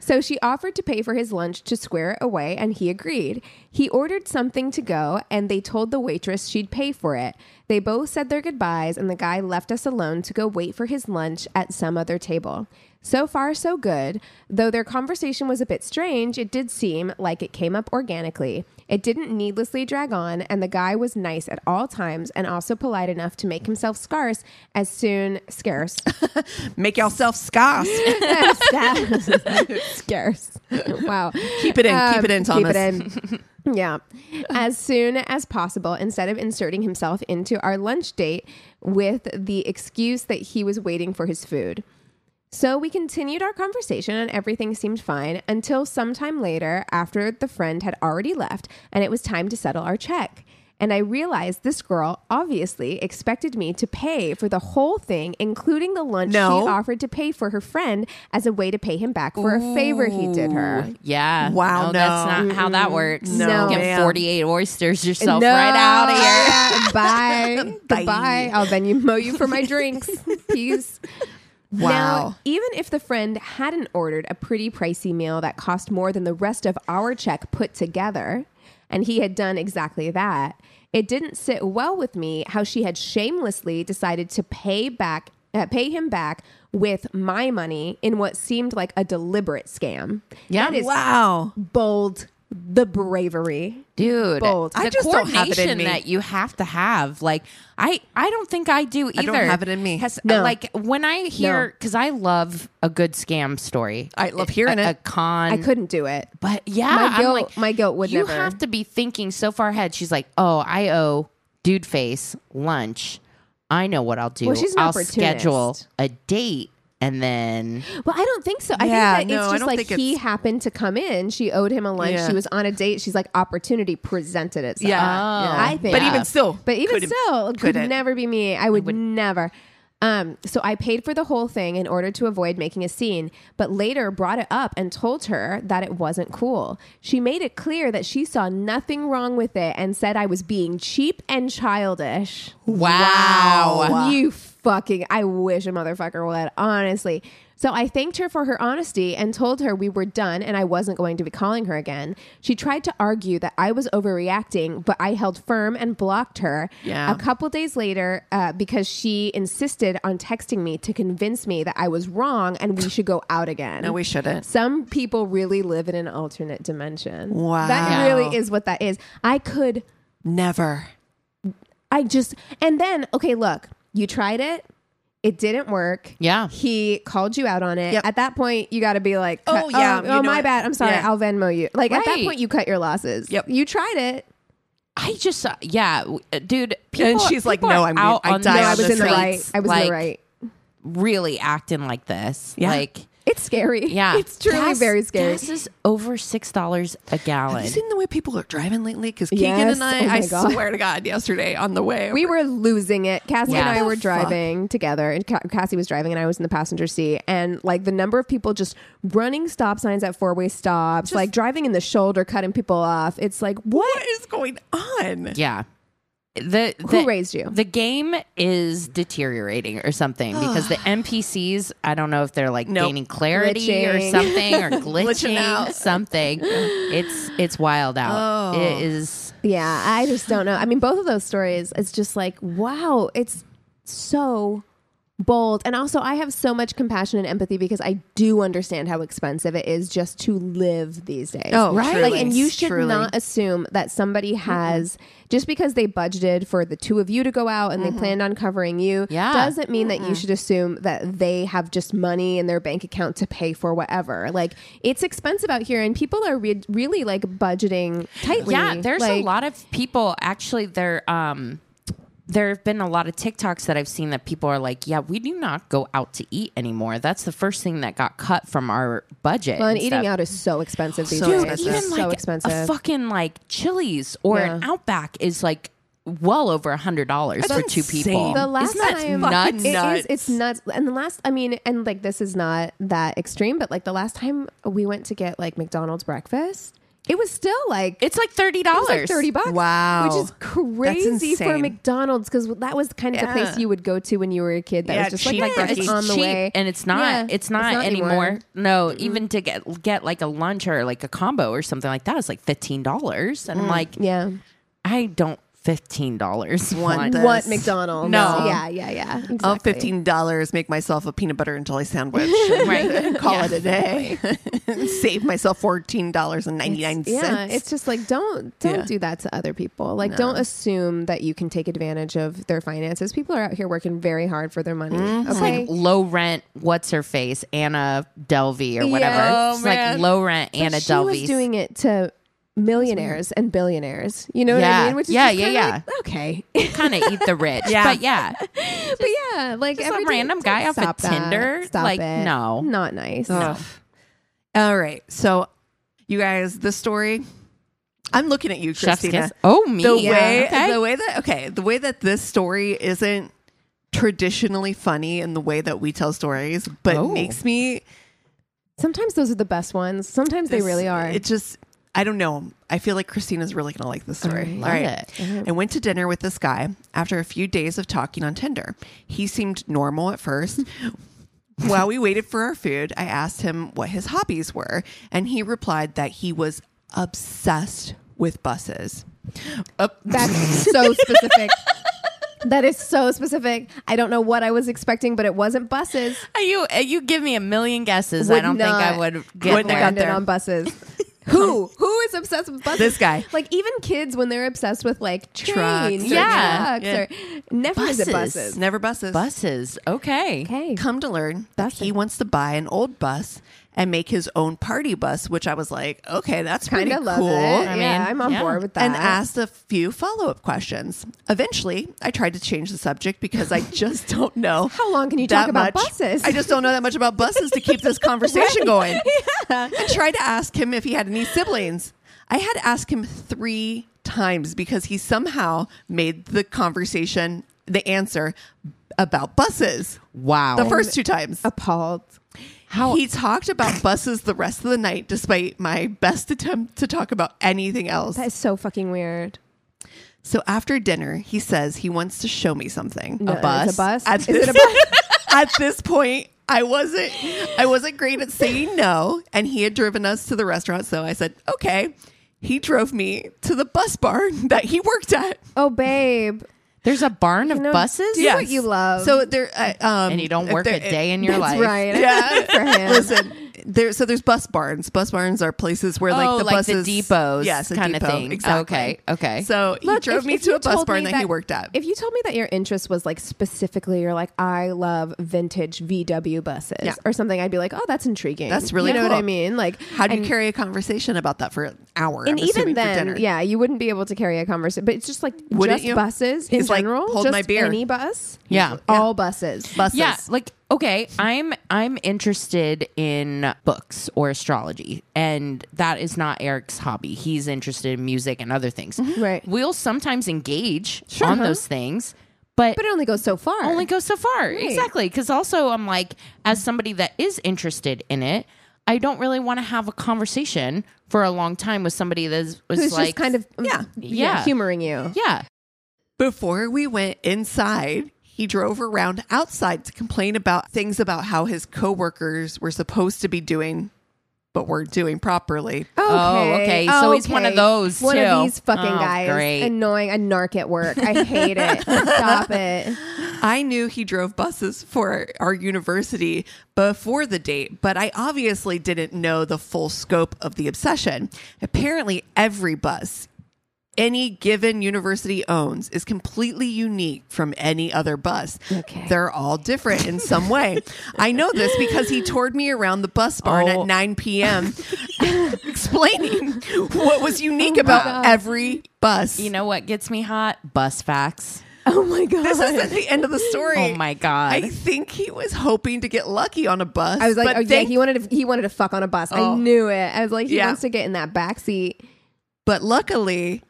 So she offered to pay for his lunch to square it away, and he agreed. He ordered something to go, and they told the waitress she'd pay for it. They both said their goodbyes, and the guy left us alone to go wait for his lunch at some other table. So far, so good. Though their conversation was a bit strange, it did seem like it came up organically. It didn't needlessly drag on, and the guy was nice at all times and also polite enough to make himself scarce as soon scarce Make yourself scarce. scarce. Wow. Keep it in. keep it in, Um, Thomas. Keep it in. yeah. As soon as possible, instead of inserting himself into our lunch date with the excuse that he was waiting for his food. So we continued our conversation and everything seemed fine until sometime later after the friend had already left and it was time to settle our check. And I realized this girl obviously expected me to pay for the whole thing, including the lunch No. she offered to pay for her friend as a way to pay him back for a favor he did her. Yeah. Wow, No, that's no. not how that works. No. Get ma'am. 48 oysters yourself right out of here. Bye. Bye. Goodbye. I'll then you mow you for my drinks. Peace. Wow. Now, even if the friend hadn't ordered a pretty pricey meal that cost more than the rest of our check put together, and he had done exactly that, it didn't sit well with me how she had shamelessly decided to pay back uh, pay him back with my money in what seemed like a deliberate scam. Yeah. That is wow. bold the bravery. Dude, Bold. the I just don't have it in coordination me. that you have to have. Like, I, I don't think I do either. don't have it in me. Has- No. Like when I hear, because I love a good scam story. I love hearing a, it. A con. I couldn't do it. But yeah, My I'm guilt- like, my guilt would you never- have to be thinking so far ahead. She's like, oh, I owe dude face lunch. I know what I'll do. Well, she's an I'll schedule a date and then Well, I don't think so. I Yeah, think that no, it's just like he happened to come in. She owed him a lunch. Yeah. She was on a date. She's like opportunity presented itself. Yeah, Oh. yeah. I think- But even still, But even couldn't- still, it could couldn't. never be me. I would, never. Um, so I paid for the whole thing in order to avoid making a scene, but later brought it up and told her that it wasn't cool. She made it clear that she saw nothing wrong with it and said I was being cheap and childish. wow. You fucking, I wish a motherfucker would, honestly. So I thanked her for her honesty and told her we were done and I wasn't going to be calling her again. She tried to argue that I was overreacting, but I held firm and blocked her. Yeah. A couple days later, uh, because she insisted on texting me to convince me that I was wrong and we should go out again. No, we shouldn't. Some people really live in an alternate dimension. Wow. That really is what that is. I could Never. I just and then okay, look, you tried it. It didn't work. Yeah. He called you out on it. Yep. At that point, you got to be like, Oh, yeah, oh, oh, my bad. I'm sorry. Yeah. I'll Venmo you. Like at that Right. point, you cut your losses. Yep. You tried it. I just, uh, yeah, w- uh, dude. People, she's like, people "No, are I'm- out I on die No, on I the was in the streets, right. I was in like, the right. Really acting like this. Yeah. Like, It's scary. yeah. It's truly Gas- very scary. Gas is over $6 a gallon. Have you seen the way people are driving lately? Because Keegan Yes. and I, oh I God. swear to God, yesterday on the way, we were losing it. Cassi Yeah. and I were the driving together, and Ca- Cassi was driving, and I was in the passenger seat. And like the number of people just running stop signs at four way stops, like driving in the shoulder, cutting people off. It's like, what? what is going on? Yeah. The, Who raised you? The game is deteriorating or something because the NPCs, I don't know if they're like Nope. gaining clarity Glitching. or something or Glitching glitching, out. something. It's it's wild out. Oh. It is Yeah, I just don't know. I mean, both of those stories, it's just like, wow, it's so bold. And also, I have so much compassion and empathy because I do understand how expensive it is just to live these days. Oh, right. truly, Like, and you should truly. not assume that somebody has just because they budgeted for the two of you to go out and they planned on covering you Yeah. doesn't mean that you should assume that they have just money in their bank account to pay for whatever. Like it's expensive out here and people are re- really like budgeting tightly. Yeah, there's a lot of people actually there um there have been a lot of TikToks that I've seen that people are like, "Yeah, we do not go out to eat anymore." That's the first thing that got cut from our budget. Well, and and eating stuff. out is so expensive these So days. Expensive. even so expensive. a fucking like Chili's or an Outback is like well over a hundred dollars for two insane. people. the last Isn't that time nuts? It is- nuts? it's nuts. And the last, I mean, and like this is not that extreme, but like the last time we went to get like McDonald's breakfast, it was still like It's like thirty dollars, like thirty bucks. Wow. which is crazy for. McDonald's because that was kind of the place you would go to when you were a kid. That Yeah, was just cheap like, for yeah, it's cheap. on the cheap, way, and it's not. Yeah, it's, not anymore. anymore. No, even to get get like a lunch or like a combo or something like that is like fifteen dollars, and I'm mm. like, Yeah, I don't fifteen dollars Want the- what McDonald's? No. yeah, yeah, yeah. Exactly. I'll fifteen dollars make myself a peanut butter and jelly sandwich. Right. Call Yeah. it a day. Save myself fourteen dollars and ninety nine Yeah, it's just like don't don't Yeah. do that to other people. Like don't assume that you can take advantage of their finances. People are out here working very hard for their money. Mm-hmm. It's Okay. like low rent. What's her face? Anna Delvey or Yeah. whatever. Oh, it's man. like low rent But Anna she Delvey. was doing it to millionaires and billionaires. You know what I mean? Which is Yeah, yeah, yeah. like, okay. kind of eat the rich. Yeah. But yeah, but yeah, like just a every day- random guy off of stop that. Tinder? Stop Like, it. no. not nice. Ugh. All right. So, you guys, this story. I'm looking at you, Christina. kiss. Oh, me. The Yeah. way, Okay. the way that okay, the way that this story isn't traditionally funny in the way that we tell stories, but Oh. makes me Sometimes those are the best ones. Sometimes they really are. It just, I don't know. I feel like Christina's really gonna like this story. love it. I went to dinner with this guy after a few days of talking on Tinder. He seemed normal at first. While we waited for our food, I asked him what his hobbies were, and he replied that he was obsessed with buses. Up- That's so specific. that is so specific. I don't know what I was expecting, but it wasn't buses. You uh, you give me a million guesses. I Would don't think I not- would get Wouldn't have there. got landed there. on buses. Who? Who is obsessed with buses? This guy. Like even kids when they're obsessed with like trains, or- or Yeah. trucks, Yeah. or never is it Buses. buses. Never buses. Buses. Okay. Okay. Come to learn that he wants to buy an old bus and make his own party bus, which I was like, okay, that's Kind pretty of love cool. it. I yeah, mean, I'm on yeah. board with that. and asked a few follow up questions. Eventually, I tried to change the subject because I just don't know How long can you talk about much. buses? I just don't know that much about buses to keep this conversation going. And tried to ask him if he had any siblings. I had to ask him three times because he somehow made the conversation, the answer about buses. Wow. The first two times. appalled. How He talked about buses the rest of the night, despite my best attempt to talk about anything else. That is so fucking weird. So after dinner, he says he wants to show me something. No, bus? A bus. At is this, it a bus? at this point, I wasn't I wasn't great at saying no, and he had driven us to the restaurant, so I said, "Okay." He drove me to the bus barn that he worked at. Oh, babe. There's a barn of know, buses? do what you love. So there, uh, um, And you don't if work there- a day in your That's life. right. Yeah. For him. Listen, there. So there's bus barns. Bus barns are places where like oh, the like buses, the depots yes, kind of thing. Exactly. Okay, okay. So he Look, drove if- me if to a bus barn me that, he worked at. If you told me that your interest was like specifically, you're like, I love vintage VW buses Yeah. or something, I'd be like, oh, that's intriguing. That's really you know what. I mean? Like, How do you carry a conversation about that for an hour? And I'm even then, yeah, you wouldn't be able to carry a conversation. But it's just like Wouldn't just you? buses in He's like, general. "Hold just my beer." Any bus. Yeah. All buses. buses. Yeah, like okay, I'm I'm interested in books or astrology, and that is not Eric's hobby. He's interested in music and other things. Mm-hmm. Right. We'll sometimes engage Sure. on uh-huh. those things, but, But it only goes so far. only go so far. Exactly, because also I'm like, as somebody that is interested in it. I don't really want to have a conversation for a long time with somebody that was Who's like just kind of Yeah. Yeah. humoring you. yeah Before we went inside, he drove around outside to complain about things about how his coworkers were supposed to be doing, but weren't doing properly. Oh, oh okay. Oh, so he's one of those, One too. of these fucking Oh, guys. great. Annoying. A narc at work. I hate it. Stop it. I knew he drove buses for our university before the date, but I obviously didn't know the full scope of the obsession. Apparently, every bus any given university owns is completely unique from any other bus. Okay. They're all different in some way. I know this because he toured me around the bus barn Oh. at 9 p.m. explaining what was unique oh, about God. every bus. you know what gets me hot bus facts Oh my god. this isn't the end of the story. oh my god I think he was hoping to get lucky on a bus. I was like, but oh yeah, he wanted to he wanted to fuck on a bus. I Oh. knew it. I was like, he Yeah. wants to get in that back seat. but luckily,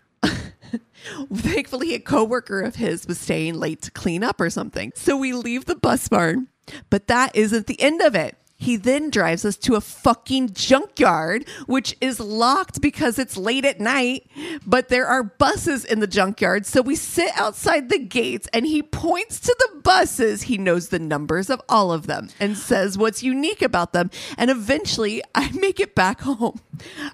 thankfully, a coworker of his was staying late to clean up or something. So we leave the bus barn, but that isn't the end of it. He then drives us to a fucking junkyard, which is locked because it's late at night, but there are buses in the junkyard. So we sit outside the gates and he points to the buses. He knows the numbers of all of them and says what's unique about them. And eventually I make it back home.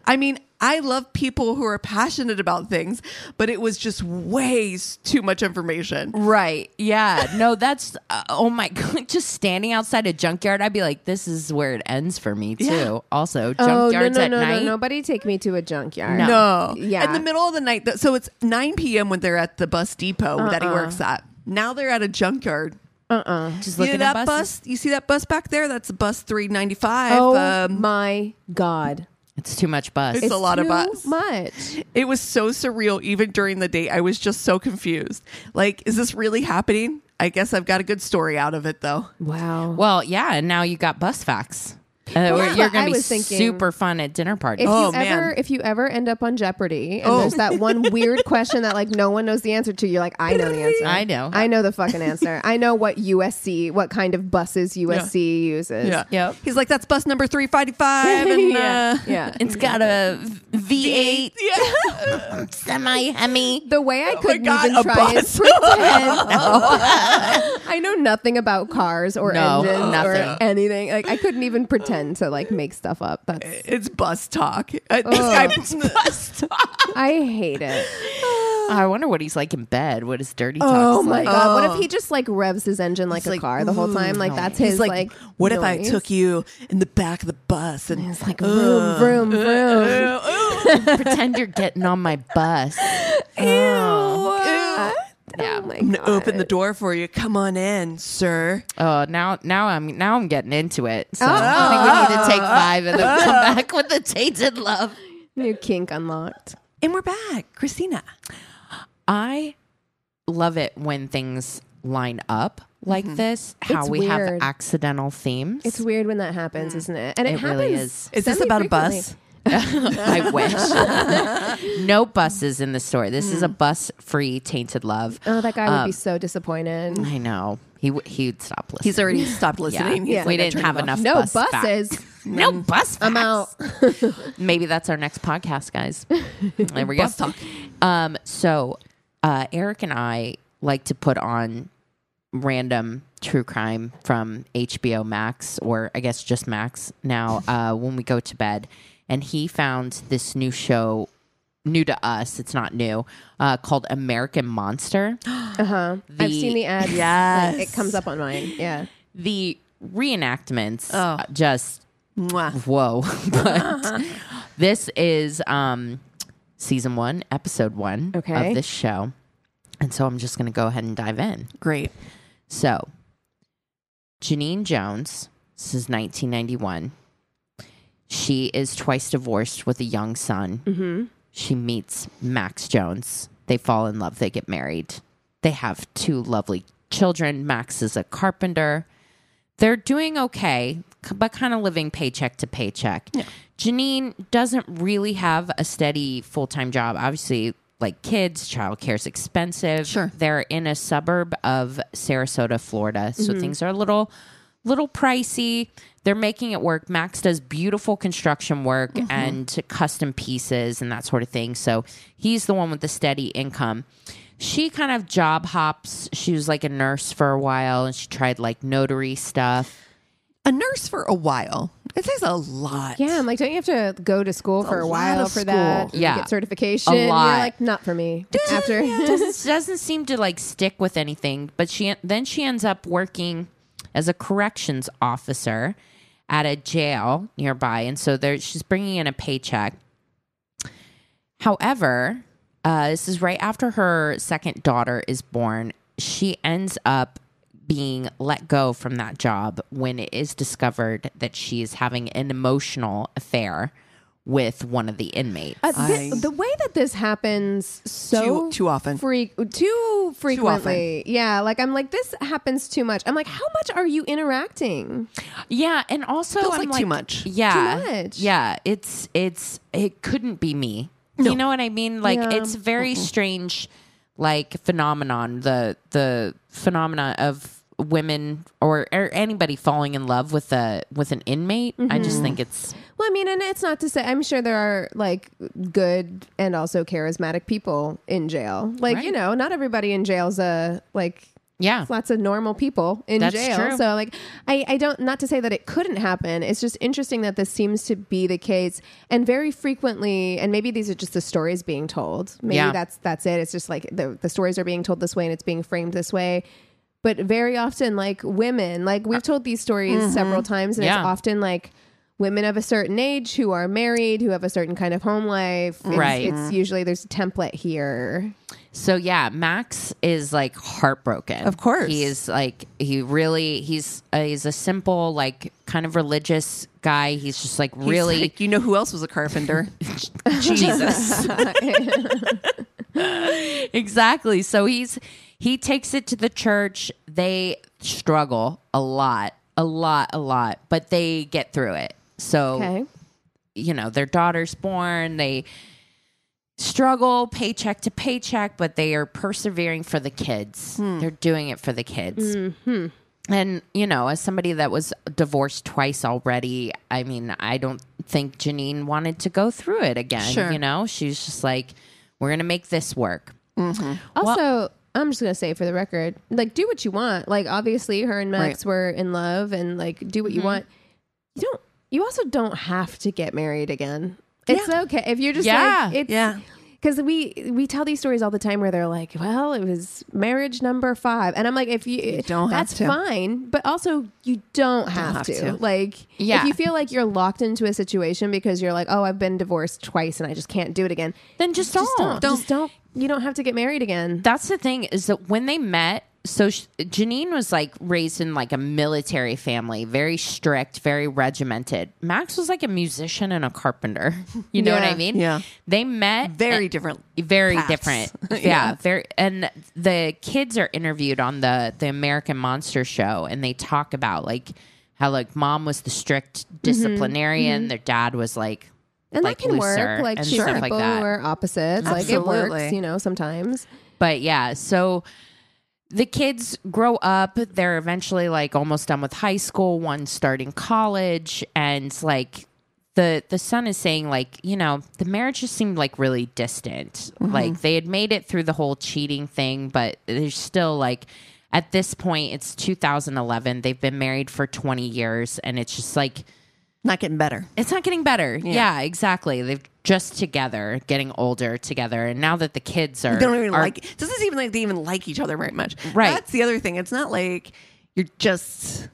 I mean, I love people who are passionate about things, but it was just way too much information. Right. Yeah. No, that's, uh, oh my God. Just standing outside a junkyard, I'd be like, this is where it ends for me, too. Yeah. Also, Oh no junkyards no at no night. no! Nobody take me to a junkyard. No. No. Yeah. In the middle of the night. th- So it's 9 p.m. when they're at the bus depot that he Uh-uh. works at. Now they're at a junkyard. Uh-uh. Just You looking know at that buses. bus? You see that bus back there? That's bus 395. Oh um, my god! It's too much bus. It's a lot of bus. Much. it was so surreal even during the date. I was just so confused. Like, is this really happening? I guess I've got a good story out of it though. Wow. well, yeah. And now you got bus facts. Uh, Well, you're going to be was thinking. super fun at dinner parties. If Oh, you man. ever if you ever end up on Jeopardy and Oh. there's that one weird question that like no one knows the answer to, you're like, I know the answer. I know. I know the fucking answer. I know what USC, what kind of buses USC uses. Yep. He's like, that's bus number 355. And, yeah. uh, yeah. It's got a V8 yeah. semi Hemi. The way I my couldn't God, even try and bus. pretend. I know nothing about cars or No, engines or anything. Like I couldn't even pretend to like make stuff up. That's It's bus talk. Uh, this guy, Bus talk. I hate it. I wonder what he's like in bed. What his dirty talk. Oh my like. god! What Oh. if he just like revs his engine like a like, car the whole mm, time? Like that's his he's like. like, what if I noise? took you in the back of the bus and It's like uh, vroom vroom uh, vroom. Uh, Pretend you're getting on my bus. Yeah. Oh yeah. Oh my I'm gonna open the door for you. Come on in, sir. Oh, now now I'm now I'm getting into it. So Oh. I think we need to take five and then come back with the tainted love. New kink unlocked. And we're back, Christina. I love it when things line up like mm-hmm. this. How It's we have weird. accidental themes. It's weird when that happens, mm. isn't it? And it, It really happens. is. Is this about a semi-frequently. bus? I wish. no buses in the store. This is a bus-free tainted love. Oh, that guy would Um, be so disappointed. I know. He w- he'd stop listening. He's already stopped listening. Yeah. He's we like, I didn't turned have it off. enough No bus buses. facts. No bus. I'm out. Maybe that's our next podcast, guys. There we go. Bus talk. Um, so uh, Eric and I like to put on random true crime from HBO Max, or I guess just Max now, uh, when we go to bed. And he found this new show, new to us, it's not new, uh, called American Monster. Uh huh. I've seen the ad. Yes. Like, it comes up on mine. Yeah. the reenactments, Oh. uh, just Mwah. whoa. but this is um, season one, episode one Okay. of this show. And so I'm just going to go ahead and dive in. Great. So, Janeene Jones, this is 1991. She is twice divorced with a young son. Mm-hmm. She meets Max Jones. They fall in love. They get married. They have two lovely children. Max is a carpenter. They're doing okay, but kind of living paycheck to paycheck. Janeene doesn't really have a steady full time job. Obviously, like kids, childcare is expensive. Sure. They're in a suburb of Sarasota, Florida. So things are a little little pricey. They're making it work. Max does beautiful construction work mm-hmm. and custom pieces and that sort of thing. So he's the one with the steady income. She kind of job hops. She was like a nurse for a while and she tried like notary stuff. A nurse for a while. It takes a lot. Yeah, I'm like, don't you have to go to school for a a, while for school. that? Yeah. get certification. A You're lot. like, not for me. After doesn't, doesn't seem to like stick with anything. But she then she ends up working as a corrections officer at a jail nearby, and so there she's bringing in a paycheck. However, uh, this is right after her second daughter is born. She ends up being let go from that job when it is discovered that she is having an emotional affair with one of the inmates. Uh, thi- I- the way that this happens so Too- too often. freak too frequently. yeah, like I'm like this happens too much. I'm like, how much are you interacting? Yeah, and also Feels I'm like too much. Yeah, Too much. Yeah, it's it's it couldn't be me. You know what I mean? Like Yeah. it's very strange, like phenomenon. The the phenomena of women or, or anybody falling in love with a with an inmate. I Mm-hmm. just think it's Well, I mean, and it's not to say I'm sure there are like good and also charismatic people in jail. Like you know, not everybody in jail's a like yeah. lots of normal people in That's jail. true. So like I, I don't not to say that it couldn't happen. It's just interesting that this seems to be the case and very frequently and maybe these are just the stories being told. Maybe Yeah. that's that's it. It's just like the the stories are being told this way and it's being framed this way. But very often like women, like we've uh, told these stories mm-hmm. several times and Yeah. it's often like women of a certain age who are married, who have a certain kind of home life. It's, Right. It's usually there's a template here. So yeah, Max is like heartbroken. Of course. he is like he really he's uh, he's a simple like kind of religious guy. He's just like He's really like, you know who else was a carpenter? Jesus. exactly. So he's he takes it to the church. They struggle a lot, a lot, a lot, but they get through it. So Okay. you know, their daughter's born, they struggle paycheck to paycheck, but they are persevering for the kids. Hmm. They're doing it for the kids. Mm-hmm. And, you know, as somebody that was divorced twice already, I mean, I don't think Janeene wanted to go through it again. Sure. You know, she's just like, we're going to make this work. Mm-hmm. Also, I'm just gonna say for the record, like do what you want. Like obviously, her and Max were in love, and like do what you mm-hmm. want. You don't. You also don't have to get married again. It's okay if you're just Yeah. like it's Yeah. Because we we tell these stories all the time where they're like, well, it was marriage number five, and I'm like, if you, don't have that's to. fine, but also you don't have, have to. to. Like, Yeah. if you feel like you're locked into a situation because you're like, oh, I've been divorced twice and I just can't do it again, Then just, just don't. don't, just don't. You don't have to get married again. That's the thing is that when they met, so sh- Janeene was like raised in like a military family, very strict, very regimented. Max was like a musician and a carpenter. You know what I mean? Yeah. They met Very different. very paths. different. yeah, Yeah. very. And the kids are interviewed on the the American Monster Show, and they talk about like how like mom was the strict mm-hmm. disciplinarian, mm-hmm. their dad was like. And like that can looser work. Like and two stuff people like that. who are opposites. Like it works, you know, sometimes. But yeah, so the kids grow up. They're eventually like almost done with high school, one starting college, and like the the son is saying like you know the marriage just seemed like really distant. Mm-hmm. Like they had made it through the whole cheating thing, but there's still like at this point, it's 2011. They've been married for 20 years, and it's just like Not getting better. it's not getting better. Yeah, exactly. They've just together, getting older together, and now that the kids are, They don't even are- like. It doesn't seem like they even like each other very much. Right. That's the other thing. It's not like you're just.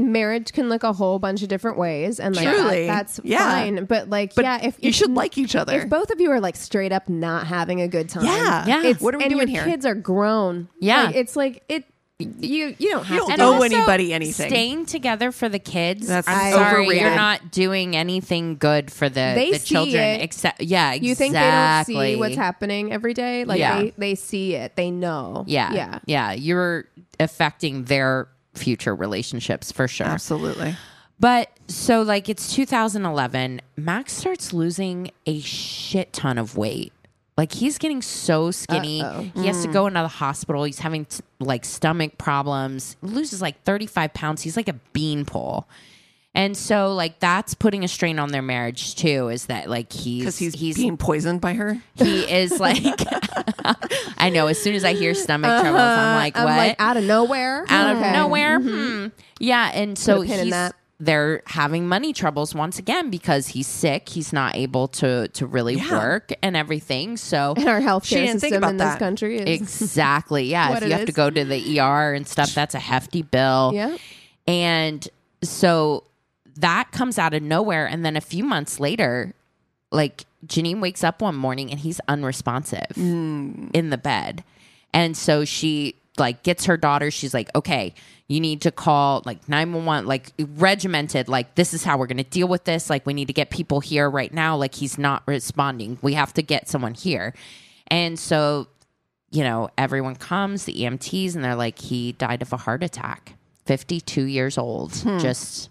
marriage can look a whole bunch of different ways and like that- Truly. that's Yeah. fine but like But yeah if you if- should like each other. if both of you are like straight up not having a good time Yeah. Yeah. it's, What are we and doing your here? kids are grown Yeah. Like, it's like it you you don't have don't to And owe anybody anything. Staying together for the kids. That's I'm sorry, overrated. you're not doing anything good for the, They the see children. it. Except, yeah, exactly. you think they don't see what's happening every day like Yeah. they they see it they know Yeah, yeah yeah. You're affecting their future relationships for sure. Absolutely. But so, like, it's 2011. Max starts losing a shit ton of weight. Like, he's getting so skinny. He has to go into the hospital. He's having t- like stomach problems. Loses like 35 pounds. He's like a beanpole. And so, like, that's putting a strain on their marriage too. Is that like he's Because he's, he's being poisoned by her. he is like I know. As soon as I hear stomach troubles, I'm like, Uh-huh. i'm what? like out of nowhere out Okay. of nowhere. Hmm. Yeah, and so he's. They're having money troubles once again because he's sick. He's not able to to really Yeah. work and everything. So and our healthcare She didn't think system about in this that. country is exactly, yeah. What if it you have to go to the ER and stuff, that's a hefty bill. yeah And so that comes out of nowhere. And then a few months later, like Janeene wakes up one morning and he's unresponsive in the bed. And so she like gets her daughter. She's like, okay, you need to call like 911, like regimented, like this is how we're going to deal with this. Like we need to get people here right now. Like he's not responding. We have to get someone here. And so, you know, everyone comes, the EMTs, and they're like, he died of a heart attack. 52 years old, hmm. just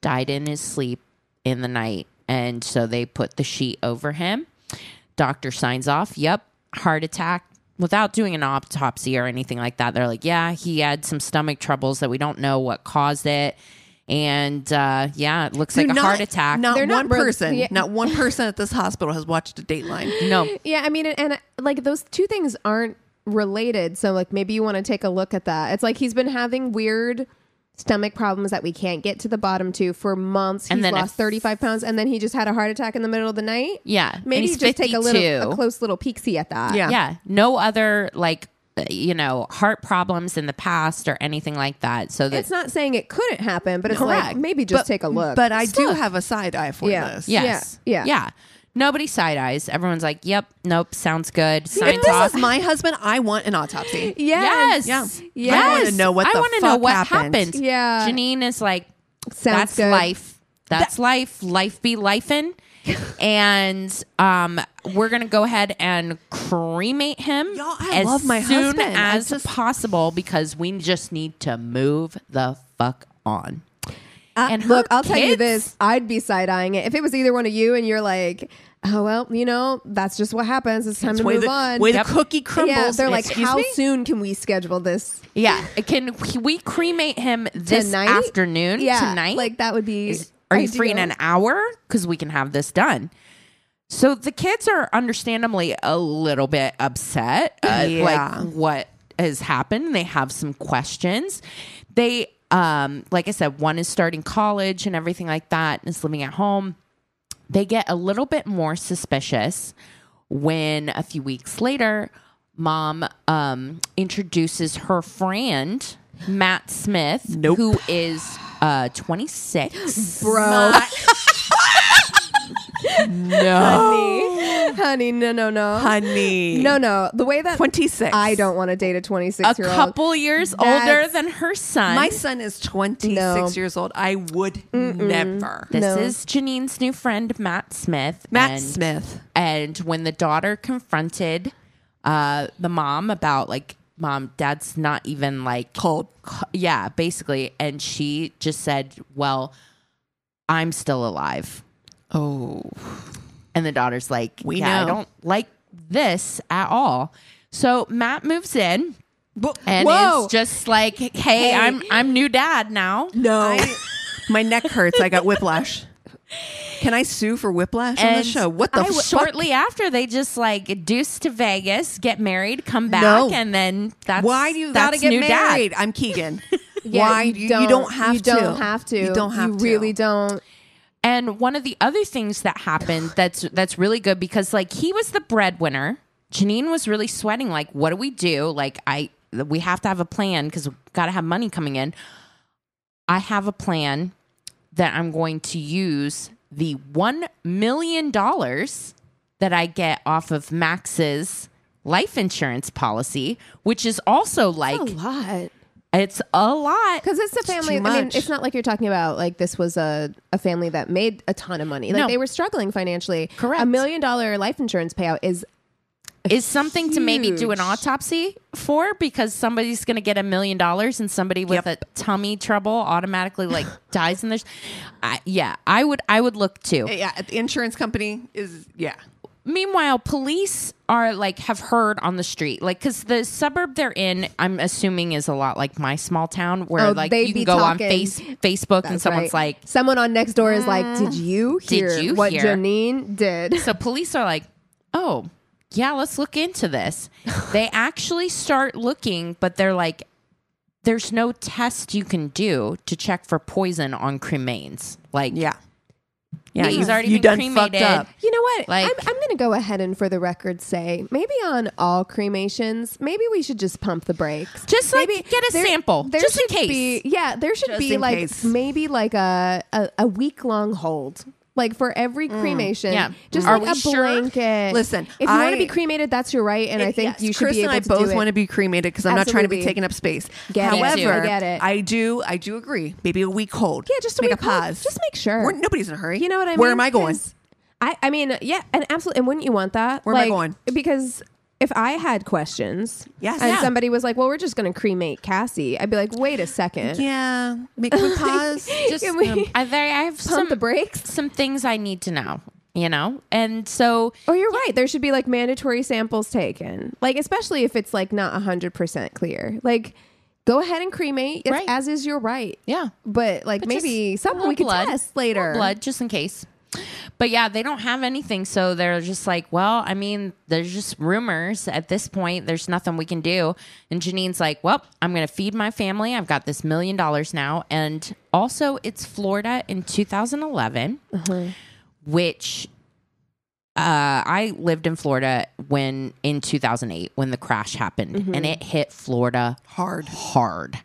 died in his sleep in the night. And so they put the sheet over him. Doctor signs off, yep, heart attack. Without doing an autopsy or anything like that, they're like, yeah, he had some stomach troubles that we don't know what caused it. And uh, yeah, it looks like a Not- heart attack. Not They're one not real- person. yeah. Not one person at this hospital has watched a Dateline. no, Yeah, I mean, and, and like those two things aren't related. So like maybe you want to take a look at that. It's like he's been having weird stomach problems that we can't get to the bottom to for months. He's And then lost if- 35 pounds and then he just had a heart attack in the middle of the night. yeah. Maybe he's just take a little a close little peek see at that. Yeah. yeah no other like uh, you know heart problems in the past or anything like that so that It's not saying it couldn't happen, but it's Correct. like maybe just take a look. But I do have a side eye for Yeah. this. yes Yeah, yeah. yeah nobody side eyes everyone's like yep nope sounds good If this off is my husband, I want an autopsy. yes. yes Yeah. yes I wanna know what I wanna fuck know what happened. happened Yeah. janeene is like Sounds that's good. life that's life life be lifing and um we're gonna go ahead and cremate him Y'all, I as love my soon husband. As just- possible because we just need to move the fuck on Uh, And her look, I'll tell you this: I'd be side eyeing it if it was either one of you, and you're like, "Oh well, you know, that's just what happens. It's time That's to move the, on." way Yep. the cookie crumbles. yeah, they're like, Excuse "How me? soon can we schedule this Yeah, can we cremate him this tonight? afternoon? Yeah, tonight? like that would be. Is- are you free in an hour? Because we can have this done. So the kids are understandably a little bit upset. Uh, Yeah. Like what has happened? They have some questions. They, um, like I said, one is starting college and everything like that, and is living at home. They get a little bit more suspicious when a few weeks later, mom um, introduces her friend Matt Smith, Nope. who is uh, 26. bro? No. honey, honey, no, no, no, honey. no, no. The way that 26. I don't want to date a 26 A year old. A couple years That's- older than her son. My son is 26 No. years old. I would never. this No. is Janeene's new friend, Matt Smith. Matt and, Smith. And when the daughter confronted uh, the mom about, like, mom, dad's not even like Cold. Yeah, basically. And she just said, Well, I'm still alive. Oh. And the daughter's like, We yeah, I don't like this at all. So Matt moves in and Whoa. is just like, hey, I'm I'm new dad now. no, I, my neck hurts. I got whiplash. Can I sue for whiplash on the show? What the I- fuck? shortly after they just like deuce to Vegas, get married, come back, No. and then that's Why do you gotta get new dad. married? I'm Keegan. Yeah, Why you, you don't have you to? don't have to. You don't have to You to. really don't. And one of the other things that happened that's that's really good because like he was the breadwinner. Janeene was really sweating like what do we do? Like I we have to have a plan cuz we got to have money coming in. I have a plan that I'm going to use the 1 million dollars that I get off of Max's life insurance policy, which is also like a lot. It's a lot. Because it's a family. I mean, it's not like you're talking about like this was a, a family that made a ton of money. Like No. they were struggling financially. Correct. A million dollar life insurance payout is is something to maybe do an autopsy for because somebody's going to get a million dollars and somebody with Yep. a tummy trouble automatically like dies in this. I, yeah, I would I would look too. Yeah, the insurance company is yeah. Meanwhile, police are like have heard on the street like because the suburb they're in, I'm assuming is a lot like my small town where Oh, like you be can go talking- on face Facebook and That's someone's right. like. someone on next door is like, "Did mm, you hear you what hear?" Janeene did?" So police are like, oh, yeah, let's look into this. they actually start looking, but they're like, there's no test you can do to check for poison on cremains. Like, Yeah. Yeah, He's already you been done fucked cremated. up. You know what? Like- I'm, I'm going to go ahead and, for the record, say maybe on all cremations, maybe we should just pump the brakes. Just, like, maybe get a sample, just in should case. Be, yeah, there should Just be in like case. maybe like a a, a week long hold. Like for every cremation, Mm. Yeah. just Are like we a sure? blanket. Listen, if you want I- to be cremated, that's your right, and I think Yes, you should Chris be able and I to both do it. want to be cremated because I'm not trying to be Absolutely. taking up space. Get it. Me too. However, I get it. I do, I do agree. Maybe a week hold. Yeah, just a make week a hold. pause. Just make sure. We're, nobody's in a hurry. You know what I mean? Where am I going? 'Cause I, I mean, yeah, and absolutely. And wouldn't you want that? Where am I going? Because if I had questions, Yes. and Yeah. somebody was like, "Well, we're just going to cremate Cassi," I'd be like, "Wait a second, Yeah, make a pause. just, Can we um, I, there, I have pump some, the brakes." some things I need to know, you know? And so, Oh, you're right. There should be like mandatory samples taken, like especially if it's like not hundred percent clear. Like, go ahead and cremate, Right. as is your right. yeah. But like But maybe something we could blood. test later. Blood just in case. But yeah, they don't have anything, so they're just like, well, I mean, there's just rumors at this point. There's nothing we can do. And Janeene's like, well, I'm going to feed my family. I've got this million dollars now, and also it's Florida in 2011, which uh, I lived in Florida when in 2008 when the crash happened, and it hit Florida Hard. hard.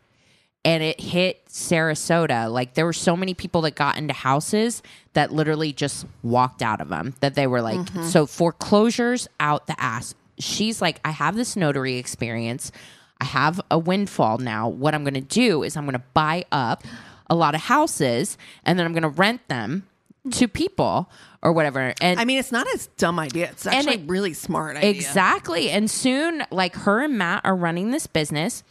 And it hit Sarasota. Like there were so many people that got into houses that literally just walked out of them. That they were like, mm-hmm. so foreclosures out the ass. She's like, I have this notary experience. I have a windfall now. What I'm going to do is I'm going to buy up a lot of houses and then I'm going to rent them to people or whatever. And I mean, it's not a dumb idea. It's actually it- really smart idea. Exactly. And soon, like her and Matt are running this business.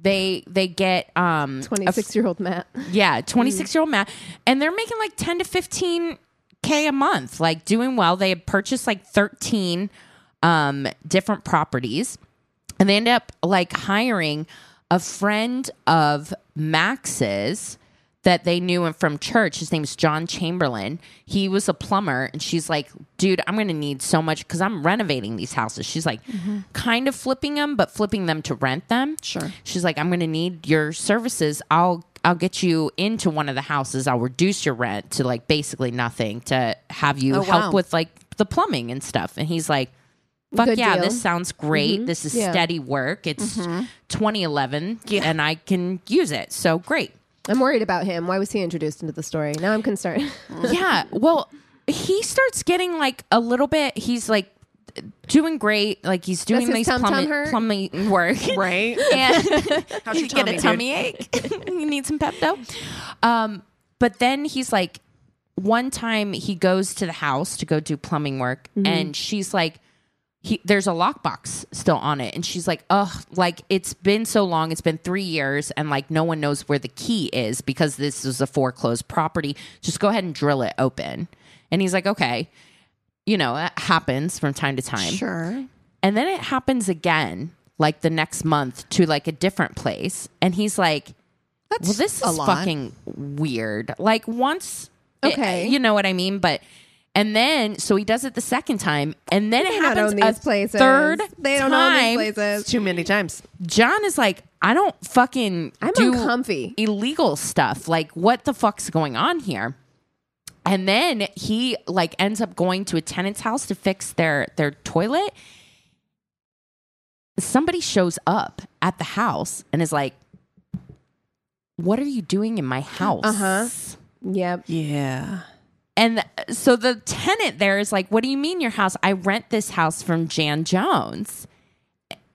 They they get um a f- Twenty six year old Matt. yeah, 26 year old Matt, and they're making like 10 to 15 k a month, like doing well. They had purchased like 13 um different properties, and they end up like hiring a friend of Max's that they knew him from church. His name's John Chamberlain. He was a plumber, and she's like, "Dude, I'm gonna need so much because I'm renovating these houses." She's like, mm-hmm. kind of flipping them, but flipping them to rent them. Sure. She's like, "I'm gonna need your services. I'll." I'll get you into one of the houses. I'll reduce your rent to like basically nothing to have you Oh, help wow. with like the plumbing and stuff. And he's like, fuck Good yeah, deal. this sounds great. Mm-hmm. This is Yeah. steady work. It's mm-hmm. 2011 Yeah. and I can use it. So great. I'm worried about him. Why was he introduced into the story? Now I'm concerned. yeah. Well, he starts getting like a little bit, he's like doing great. Like he's doing his these tum-tum plumbing, plumbing work. right? and How's you your get a tummy, tummy ache. you need some Pepto. Um, but then he's like, one time he goes to the house to go do plumbing work, Mm-hmm. and she's like, he, there's a lockbox still on it, and she's like, ugh, like it's been so long, it's been three years, and like no one knows where the key is because this is a foreclosed property. Just go ahead and drill it open. And he's like, okay. You know, that happens from time to time. Sure. And then it happens again, like the next month to like a different place. And he's like, That's well, this is lot. fucking weird. Like once eh, Okay. you know what I mean. But and then so he does it the second time, and then They it don't happens own a these places. third They don't time. own these places. Too many times. John is like, I don't fucking I'm do uncomfy. illegal stuff. Like, what the fuck's going on here? And then he like ends up going to a tenant's house to fix their their toilet. Somebody shows up at the house and is like, "What are you doing in my house?" Uh-huh. Yep. Yeah. And so the tenant there is like, "What do you mean your house? I rent this house from Jan Jones."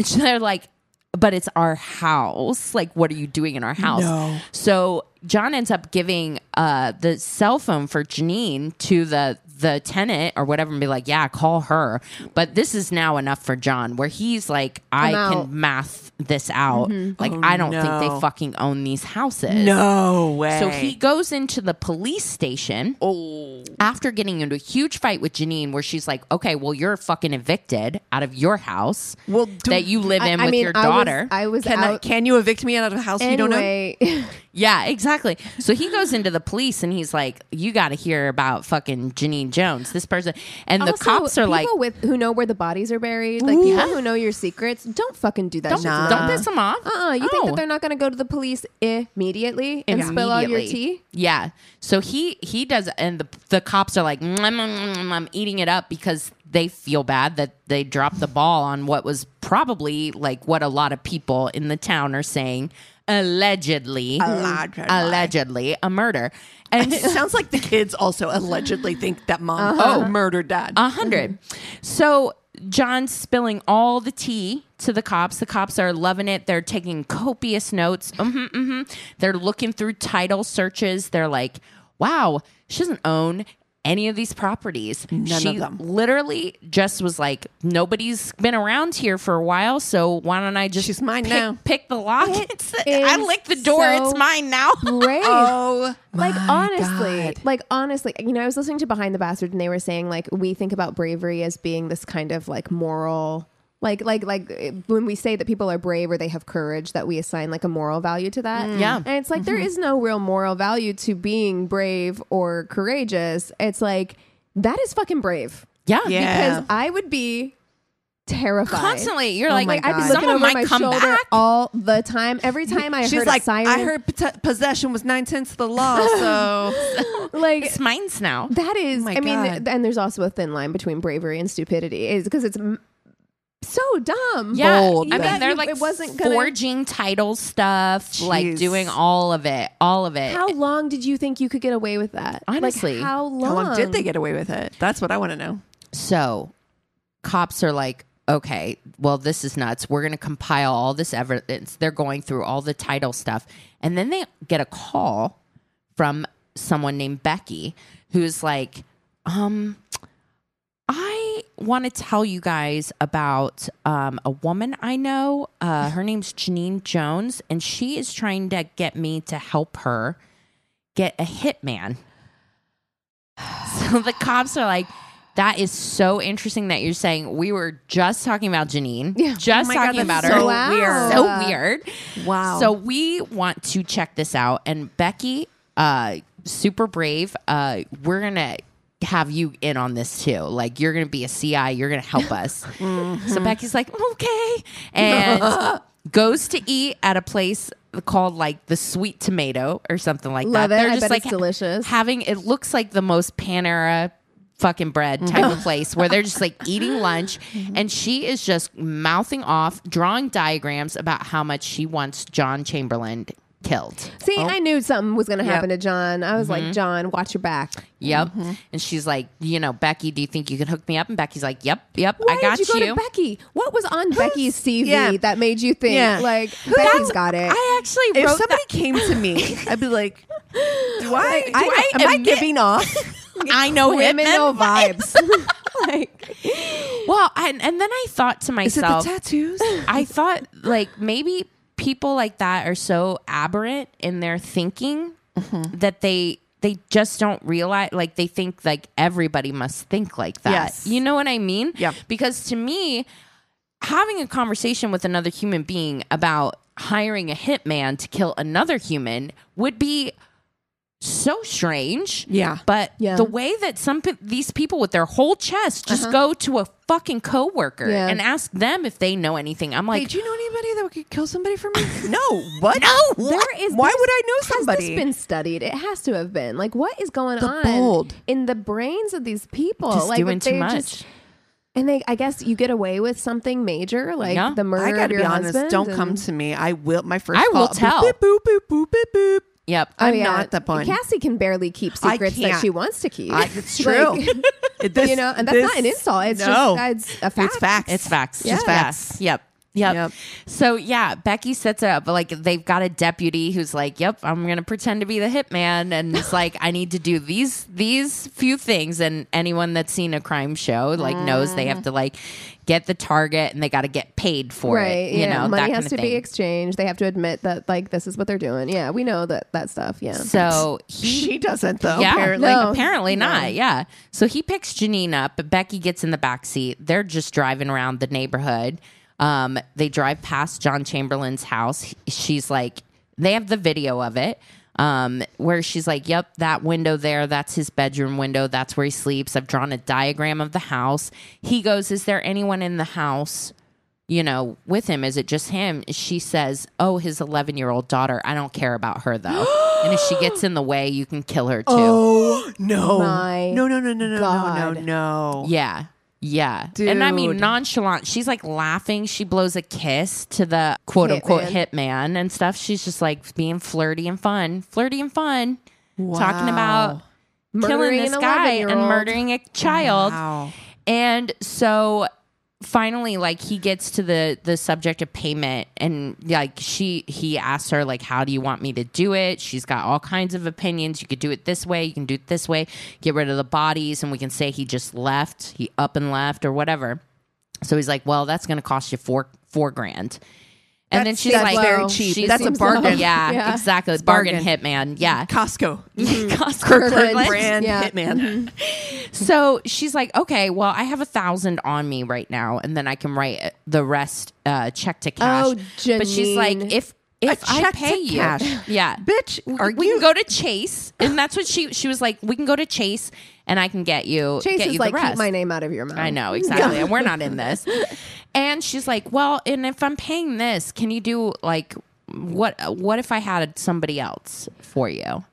So they're like, "But it's our house. Like, what are you doing in our house?" No. So John ends up giving uh, the cell phone for Janeene to the the tenant or whatever, and be like, "Yeah, call her." But this is now enough for John, where he's like, "I I'm out. can math this out. Mm-hmm. Like, Oh, I don't think no. they fucking own these houses." No way. So he goes into the police station Oh. after getting into a huge fight with Janeene, where she's like, "Okay, well, you're fucking evicted out of your house Well, do- that you live I- in I with mean, your I was- daughter." I was, Can, I, out. can you evict me out of a house you don't know? anyway, yeah, exactly. So he goes into the police and he's like, "You got to hear about fucking Janeene Jones, this person." And the Also, cops are like, people with who know where the bodies are buried, like people who know your secrets. Don't fucking do that. "Don't, shit don't piss them off." Uh-uh. You think No. that they're not going to go to the police immediately and spill all your Immediately. tea? Yeah. So he he does, and the the cops are like, "Mm, mm, mm, mm, I'm eating it up because they feel bad that they dropped the ball on what was probably like what a lot of people in the town are saying, allegedly, Allegedly. allegedly a murder, and It sounds like the kids also allegedly think that mom Uh-huh. oh murdered dad. A 100 So John's spilling all the tea to the cops. The cops are loving it. They're taking copious notes. hmm hmm They're looking through title searches. They're like, wow, she doesn't own any of these properties. None she of them. literally just was like, nobody's been around here for a while, so why don't I just She's mine pick, now. pick the lock? It's, I is lick the door. so it's mine now. Brave. oh, like honestly, God. like honestly, you know, I was listening to Behind the Bastard, and they were saying like we think about bravery as being this kind of like moral, like like like when we say that people are brave or they have courage, that we assign like a moral value to that. Yeah. and it's like there Mm-hmm. is no real moral value to being brave or courageous. It's like that is fucking brave yeah. Yeah. because I would be terrified. Constantly. You're Oh like, Like I'd be looking someone over my come shoulder back. all the time. Every time I She's heard like, a siren, I heard pot- possession was nine tenths of the law, so like It's mine's now. That is, Oh my I mean, and there's also a thin line between bravery and stupidity, is because it's m- so dumb. Yeah, Bold, I mean they're like it wasn't gonna- forging title stuff, like doing all of it, all of it. How long did you think you could get away with that? Honestly. like, how long? how long did they get away with it? That's what I want to know. So, cops are like, okay, well, this is nuts. We're going to compile all this evidence. They're going through all the title stuff, and then they get a call from someone named Becky, who's like, um. I want to tell you guys about um, a woman I know. Uh, her name's Janeene Jones, and she is trying to get me to help her get a hitman. So the cops are like, that is so interesting that you're saying we were just talking about Janeene, Yeah. just Oh my God, talking that's about her. so Wow. weird. So weird. Wow. So we want to check this out. And Becky, uh, super brave. Uh, we're gonna have you in on this too. Like you're gonna be a CI. You're gonna help us. Mm-hmm. So Becky's like, okay, and goes to eat at a place called like the Sweet Tomato or something like Love that. it. They're I just like delicious. having. It looks like the most Panera fucking bread type of place where they're just like eating lunch and she is just mouthing off drawing diagrams about how much she wants john chamberlain killed See, oh. I knew something was going to Yep. happen to John. I was like, mm-hmm. John, watch your back. yep mm-hmm. and she's like you know becky do you think you can hook me up and becky's like yep yep Why i got did you, go to Becky? What was on Becky's CV yeah. that made you think Yeah. like Becky's got it? i actually if wrote somebody that came to me, I'd be like, "Do I? Do I I am I admit- giving off?" i know Women hitman know vibes. like, well and, and then i thought to myself, Is it the myself tattoos? I thought like maybe people like that are so aberrant in their thinking Mm-hmm. that they they just don't realize like they think like everybody must think like that. Yes. You know what I mean? Yeah. Because to me having a conversation with another human being about hiring a hitman to kill another human would be so strange. Yeah. But Yeah. the way that some pe- these people with their whole chest just go to a fucking coworker Yeah. and ask them if they know anything. I'm Hey, like, do you know anybody that could kill somebody for me? no. What? No. There is. Why would I know somebody? Has somebody? this been studied? It has to have been. Like, what is going The on bold. in the brains of these people? just like, doing too they much. just- and they, I guess, you get away with something major, like Yeah. the murder I gotta of your be honest. husband. Don't and- come to me. I will. My first. I will tell. Boop, boop, boop, boop, boop, boop, boop. yep. Oh, I'm yeah. not the one. Cassi can barely keep secrets that she wants to keep. I, it's true. Like, It- this- you know, and that's this- not an insult. It's no. just it's a fact. It's facts. It's facts. Yeah. Just facts. Yep. Yep. Yep. So yeah, Becky sets it up. but Like they've got a deputy who's like, "Yep, I'm gonna pretend to be the hitman," and it's like, "I need to do these these few things." And anyone that's seen a crime show like knows they have ah. to like get the target and they got to get paid for right. it. You yeah. know, money that has to be exchanged. They have to admit that like this is what they're doing. Yeah, we know that that stuff. Yeah. so he She doesn't though. yeah, Apparently. No. apparently not. Yeah. So he picks Janeene up, but Becky gets in the back seat. They're just driving around the neighborhood. Um, they drive past John Chamberlain's house. She's like, they have the video of it. Um, where she's like, Yep, that window there, that's his bedroom window. That's where he sleeps. I've drawn a diagram of the house. He goes, Is there anyone in the house? you know, with him? Is it just him? She says, Oh, his 11 year old daughter. I don't care about her though. and if she gets in the way, you can kill her too. Oh no! My no! No! No! No! No! No! No! No! Yeah. Yeah. And I mean, nonchalant. She's like laughing. She blows a kiss to the quote unquote hitman and stuff. She's just like being flirty and fun. Flirty and fun. Talking about killing this guy and murdering a child. Wow. And so finally like he gets to the the subject of payment and like she he asks her like how do you want me to do it? She's got all kinds of opinions. You could do it this way. You can do it this way. Get rid of the bodies and we can say he just left. He up and left or whatever. So he's like well that's going to cost you four four grand and then she's like very cheap. she's- That's a bargain. yeah, Yeah. exactly It's bargain bargain. hitman yeah Costco. Costco Kirkland. Brand Yeah. hitman. So she's like, okay, well, I have a thousand on me right now, and then I can write the rest uh, check to cash. Oh, But she's like, if if I pay you, cash. yeah, Bitch, we you- can go to Chase, and that's what she she was like. We can go to Chase, and I can get you Chase get is you like keep my name out of your mouth. I know exactly, and we're not in this. And she's like, well, and if I'm paying this, can you do like what? What if I had somebody else for you?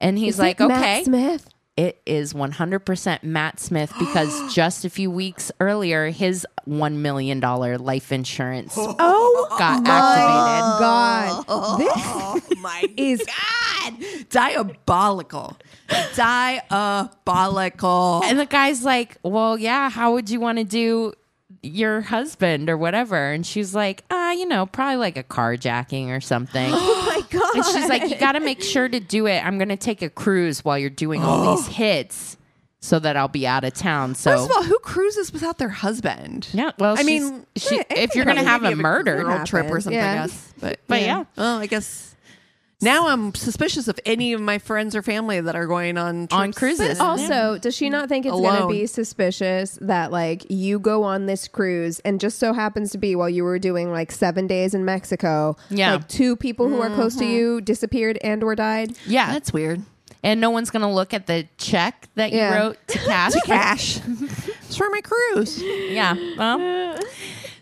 And he's Is it like, Matt okay. Smith. It is 100% Matt Smith because just a few weeks earlier, his $1 million life insurance Oh got my activated. God. This Oh my is god! Diabolical. Diabolical. And the guy's like, Well, yeah, how would you want to do your husband or whatever? And she's like, Ah, you know, probably like a carjacking or something. Oh my God. and she's like, You got to make sure to do it. I'm going to take a cruise while you're doing all these hits so that I'll be out of town. So. First of all, who cruises without their husband? yeah, well, I mean, she, yeah, if you're going to have a murder, girl trip or something, Yeah. I guess. But, But yeah. Well, I guess now I'm suspicious of any of my friends or family that are going on On trips. cruises. Also, does she not think it's going to Alone. be suspicious that like you go on this cruise and just so happens to be while you were doing like seven days in Mexico, Yeah. like two people who are close to mm-hmm. you disappeared and or died? yeah, That's weird. and no one's gonna look at the check that you Yeah. wrote to cash. Cash. it's for my cruise. yeah. Well,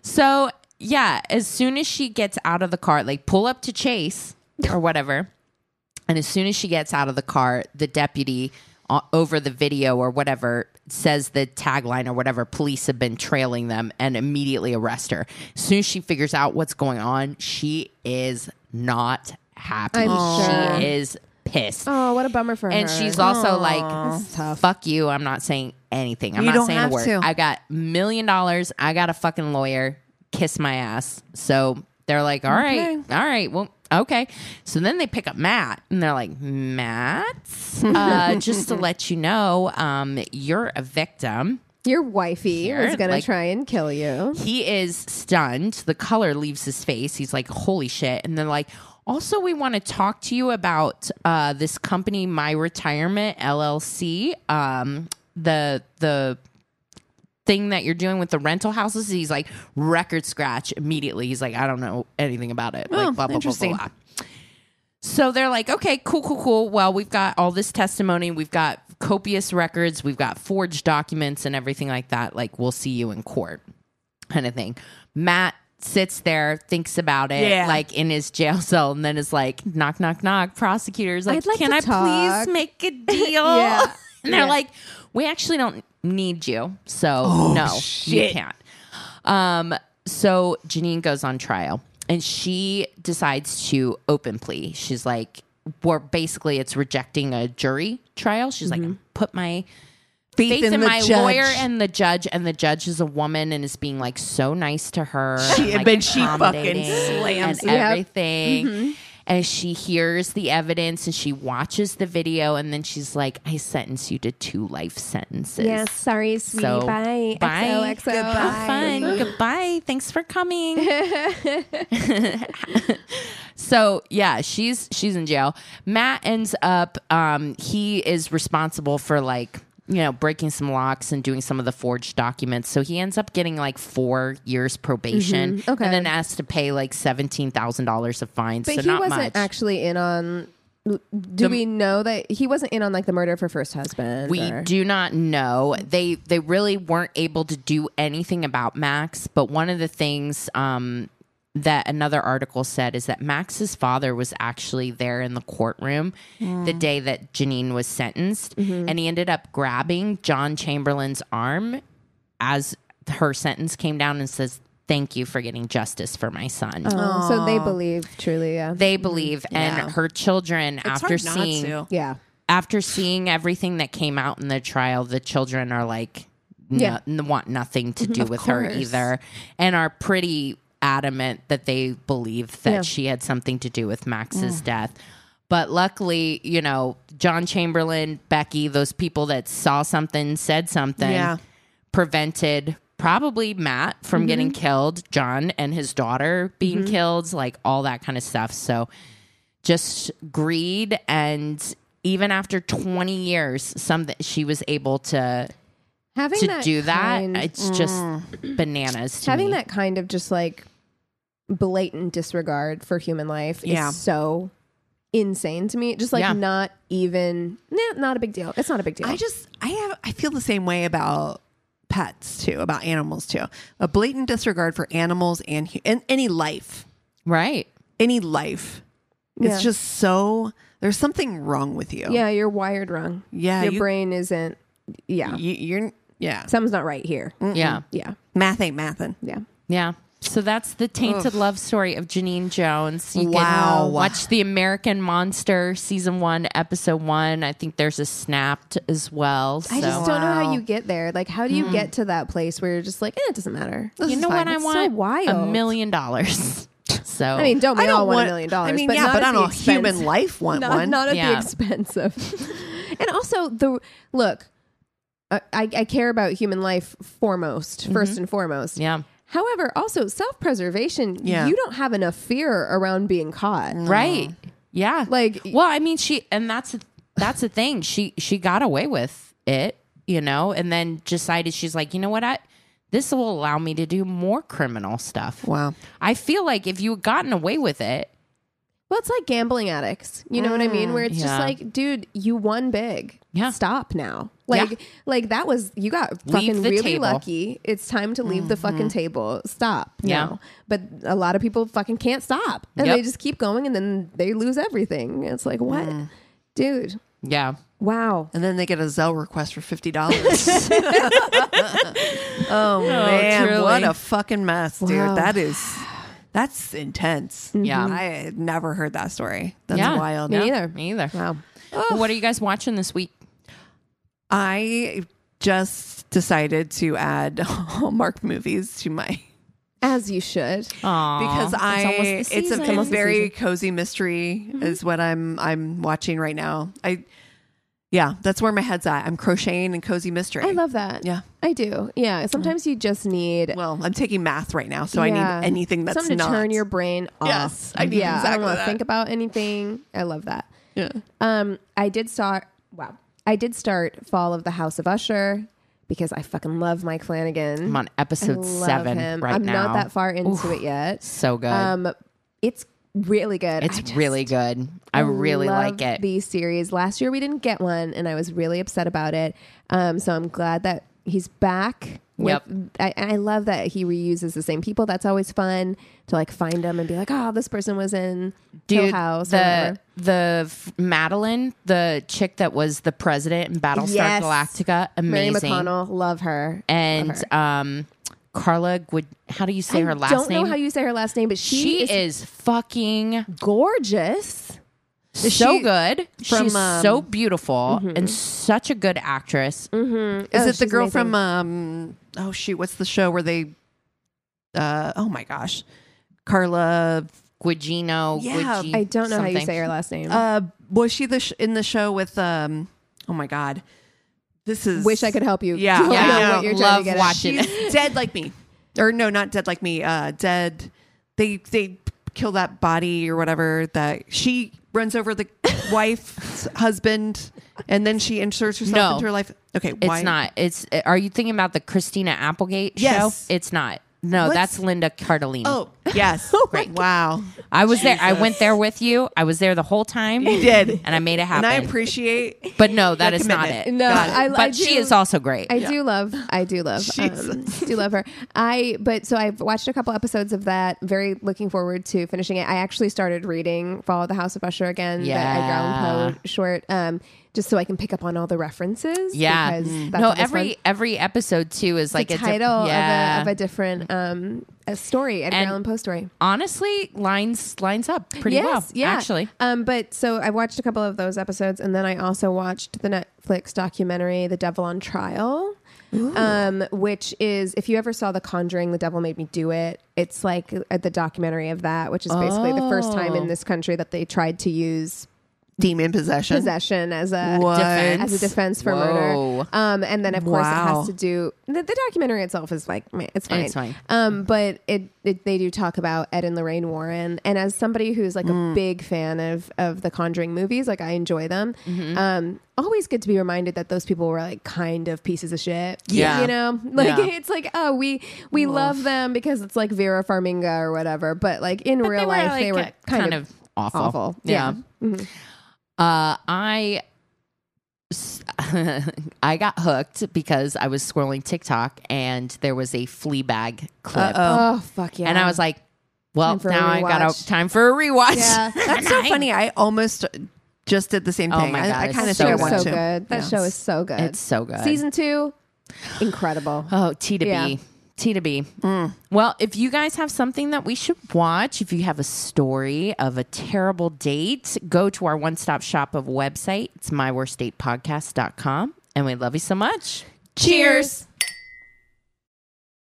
so yeah, as soon as she gets out of the car, like pull up to Chase or whatever, and as soon as she gets out of the car, the deputy uh, over the video or whatever says the tagline or whatever police have been trailing them and immediately arrest her as soon as she figures out what's going on she is not happy I'm sure. she is pissed Oh, what a bummer for and her. And she's also This like, fuck you. I'm not saying anything. I'm You not saying a word. to. I got million dollars. I got a fucking lawyer. Kiss my ass. So they're like, all right, Okay. all right, well, okay. So then they pick up Matt and they're like, Matt, uh, just to let you know, um, you're a victim. Your wifey Here, is going like- to try and kill you. He is stunned. The color leaves his face. He's like, holy shit. And they're like, also, we want to talk to you about uh, this company, My Retirement LLC. Um, the the thing that you're doing with the rental houses. He's like record scratch immediately. He's like, I don't know anything about it. Oh, like blah blah blah blah. So they're like, okay, cool, cool, cool. Well, we've got all this testimony, we've got copious records, we've got forged documents and everything like that. Like, we'll see you in court, kind of thing. Matt sits there, thinks about it, Yeah. like in his jail cell, and then is like, knock, knock, knock. Prosecutors, like, like can I talk." please make a deal? Yeah. and they're Yeah. like, we actually don't need you, so Oh, no, you can't. Um, so Janeene goes on trial and she decides to open plea. She's like, well, basically, it's rejecting a jury trial. She's like, put my faith, in, the my judge. lawyer and the judge, and the judge is a woman and is being like so nice to her. She- and, like, but she fucking slams and it. Yep. And she hears the evidence and she watches the video, and then she's like, "I sentence you to two life sentences." Yes, sorry, sweetie. So, bye. bye. XOXO. Have fun. Goodbye. Thanks for coming. so yeah, she's she's in jail. Matt ends up um he is responsible for like you know breaking some locks and doing some of the forged documents. So he ends up getting like four years probation. Mhm. Okay. And then has to pay like seventeen thousand dollars of fines. But so he wasn't much. actually in on. Do we know that he wasn't in on like the murder of her first husband? We or- do not know. They they really weren't able to do anything about Max. But one of the things um, that another article said is that Max's father was actually there in the courtroom the mm. day that Janeene was sentenced, mm-hmm. and he ended up grabbing John Chamberlain's arm as her sentence came down and says, "Thank you for getting justice for my son." Oh, so they believe truly, yeah. They believe, mm-hmm. Yeah. and her children It's after seeing to. yeah. after seeing everything that came out in the trial, the children are like, no, Yeah. n- want nothing to do Of with her either, and are pretty adamant that they believe that Yeah. she had something to do with Max's death. But luckily, you know, John Chamberlain, Becky, those people that saw something, said something, Yeah. prevented probably Matt from mm-hmm. getting killed, John and his daughter being mm-hmm. killed, like all that kind of stuff. So just greed and even after 20 years some she was able to Having to that do that kind- it's just mm. bananas to having me. that kind of just like blatant disregard for human life Yeah. is so insane to me. Just like Yeah. not even, nah, not a big deal. It's not a big deal. I just I have I feel the same way about pets too, about animals too. A blatant disregard for animals and, and any life, right any life. Yeah. It's just so there's something wrong with you. yeah, you're wired wrong. Yeah, your you- brain isn't. Yeah, You, you're yeah. something's not right here. yeah Yeah, Math ain't mathin'. yeah. yeah so that's the tainted love story of Janeene Jones. You Wow. can watch the American Monster season one, episode one. I think there's a snapped as well. I just don't know how you get there. Like, how do you get to that place where you're just like, eh, it doesn't matter. This you know fine. what I It's so want? wild. A million dollars. So I mean, don't we I all don't want, want a million dollars? I mean, but yeah, not but I don't know. Human life want not, one. not at Yeah. the expense of. and also the look, I, I I care about human life foremost, first and foremost. yeah. However, also self preservation. Yeah. you don't have enough fear around being caught. Right. Yeah. Like- well, I mean, she and that's that's the thing. She she got away with it, you know, and then decided she's like, you know what, I this will allow me to do more criminal stuff. Wow. I feel like if you had gotten away with it, Well, it's like gambling addicts. You know what I mean? Mm, Where it's just like, dude, you won big. Yeah. Stop now. Like, Yeah. like that was you got fucking really table. lucky. It's time to leave the fucking mm-hmm. table. Stop. Yeah. now. But a lot of people fucking can't stop, and Yep. they just keep going, and then they lose everything. It's like, what, mm. dude? yeah. Wow. And then they get a Zelle request for fifty dollars. Oh, oh man, truly. what a fucking mess, dude. Wow. That is that's intense. Yeah. I had never heard that story. That's yeah. wild. Me Yeah. either. Me either. Wow. What are you guys watching this week? I just decided to add Hallmark movies to my As you should. Aw, because I almost the it's, season. a, it's very cozy mystery mm-hmm. is what I'm I'm watching right now. I yeah, that's where my head's at. I'm crocheting and cozy mystery. I love that. Yeah. I do. Yeah. Sometimes you just need Well, I'm taking math right now, so I Yeah. need anything that's something to not. turn your brain off. Yes, I need yeah, I don't exactly want to that. think about anything. I love that. yeah. Um, I did start. Wow, I did start Fall of the House of Usher because I fucking love Mike Flanagan. I'm on I episode love seven him. right I'm now. not that far into it yet. So good. Um, it's really good. It's just really good. I really love like it. The series. Last year we didn't get one, and I was really upset about it. Um, so I'm glad that he's back. with- Yep. I, I love that he reuses the same people. That's always fun to like find them and be like, oh, this person was in Dude, House. the the f- Madeline, the chick that was the president in Battlestar Yes. Galactica, Mary amazing. McDonnell, love her. and Love her. um, Carla Guid- how do you say her last name? I don't name? know how you say her last name, but she, she is, is fucking gorgeous. so she good. from, She's um, so beautiful and such a good actress. Is Oh, it the she's girl amazing. from um oh shoot, what's the show where they uh oh my gosh. Carla Gugino. Yeah, Guigi I don't know how you something. say her last name. uh was she the sh- in the show with um oh my god. This is Wish I could help you. Yeah, Don't Yeah, know what you're trying love to get watching it. She's dead like me. Or no, not dead like me. Uh dead they they kill that body or whatever that she runs over the wife's husband and then she inserts herself No. into her life. Okay, It's why? not. It's. Are you thinking about the Christina Applegate Yes. show? It's not. No, What's- that's Linda Cardellini. Oh, yes. Great. Wow. I was there. I went there with you. I was there the whole time. You did. and I made it happen. And I appreciate but no, that that is not it. No, it. I, But I she is also great. I do love. I do love. Um, do love her. I but so I've watched a couple episodes of that. Very looking forward to finishing it. I actually started reading "Fall of the House of Usher" again. the Edgar Yeah. Allan Poe short. Um, just so I can pick up on all the references. yeah. because Mm. that's No, every one- every episode too is like the a- title yeah. of, a, of a different um a story, Edgar And- Allan Poe story. honestly lines lines up pretty well. yeah. Actually. Um, but so I watched a couple of those episodes, and then I also watched the Netflix documentary "The Devil on Trial," um, which is if you ever saw The Conjuring, "The Devil Made Me Do It." It's like uh, the documentary of that, which is basically the first time Oh. in this country that they tried to use demon possession. possession as a What? as a defense for Whoa. murder. Um, and then of course it Wow. has to do the, the documentary itself is like meh, it's fine. It's fine. Um, but it, it they do talk about Ed and Lorraine Warren, and as somebody who's like Mm. a big fan of of the Conjuring movies, like I enjoy them. Mm-hmm. Um, always good to be reminded that those people were like kind of pieces of shit. Yeah. you know, like Yeah. it's like oh we we love them because it's like Vera Farmiga or whatever, but like in But real they were, life like, they were uh, kind, of awful. awful. Yeah. Yeah. Mhm. Uh, I s- I got hooked because I was scrolling TikTok and there was a Fleabag clip, Oh fuck yeah! and I was like, "Well, Time for a now I got rewatch. a time for a rewatch." Yeah. That's so funny. I almost just did the same thing. Oh thing. my I- God, I, it's kind of so think I so, good. want so good. That Yeah. show is so good. It's so good. Season two, incredible. Oh, T to Yeah. B. T to B. Mm. Well, if you guys have something that we should watch, if you have a story of a terrible date, go to our one stop shop of website. It's myworstdatepodcast.com. And we love you so much. Cheers.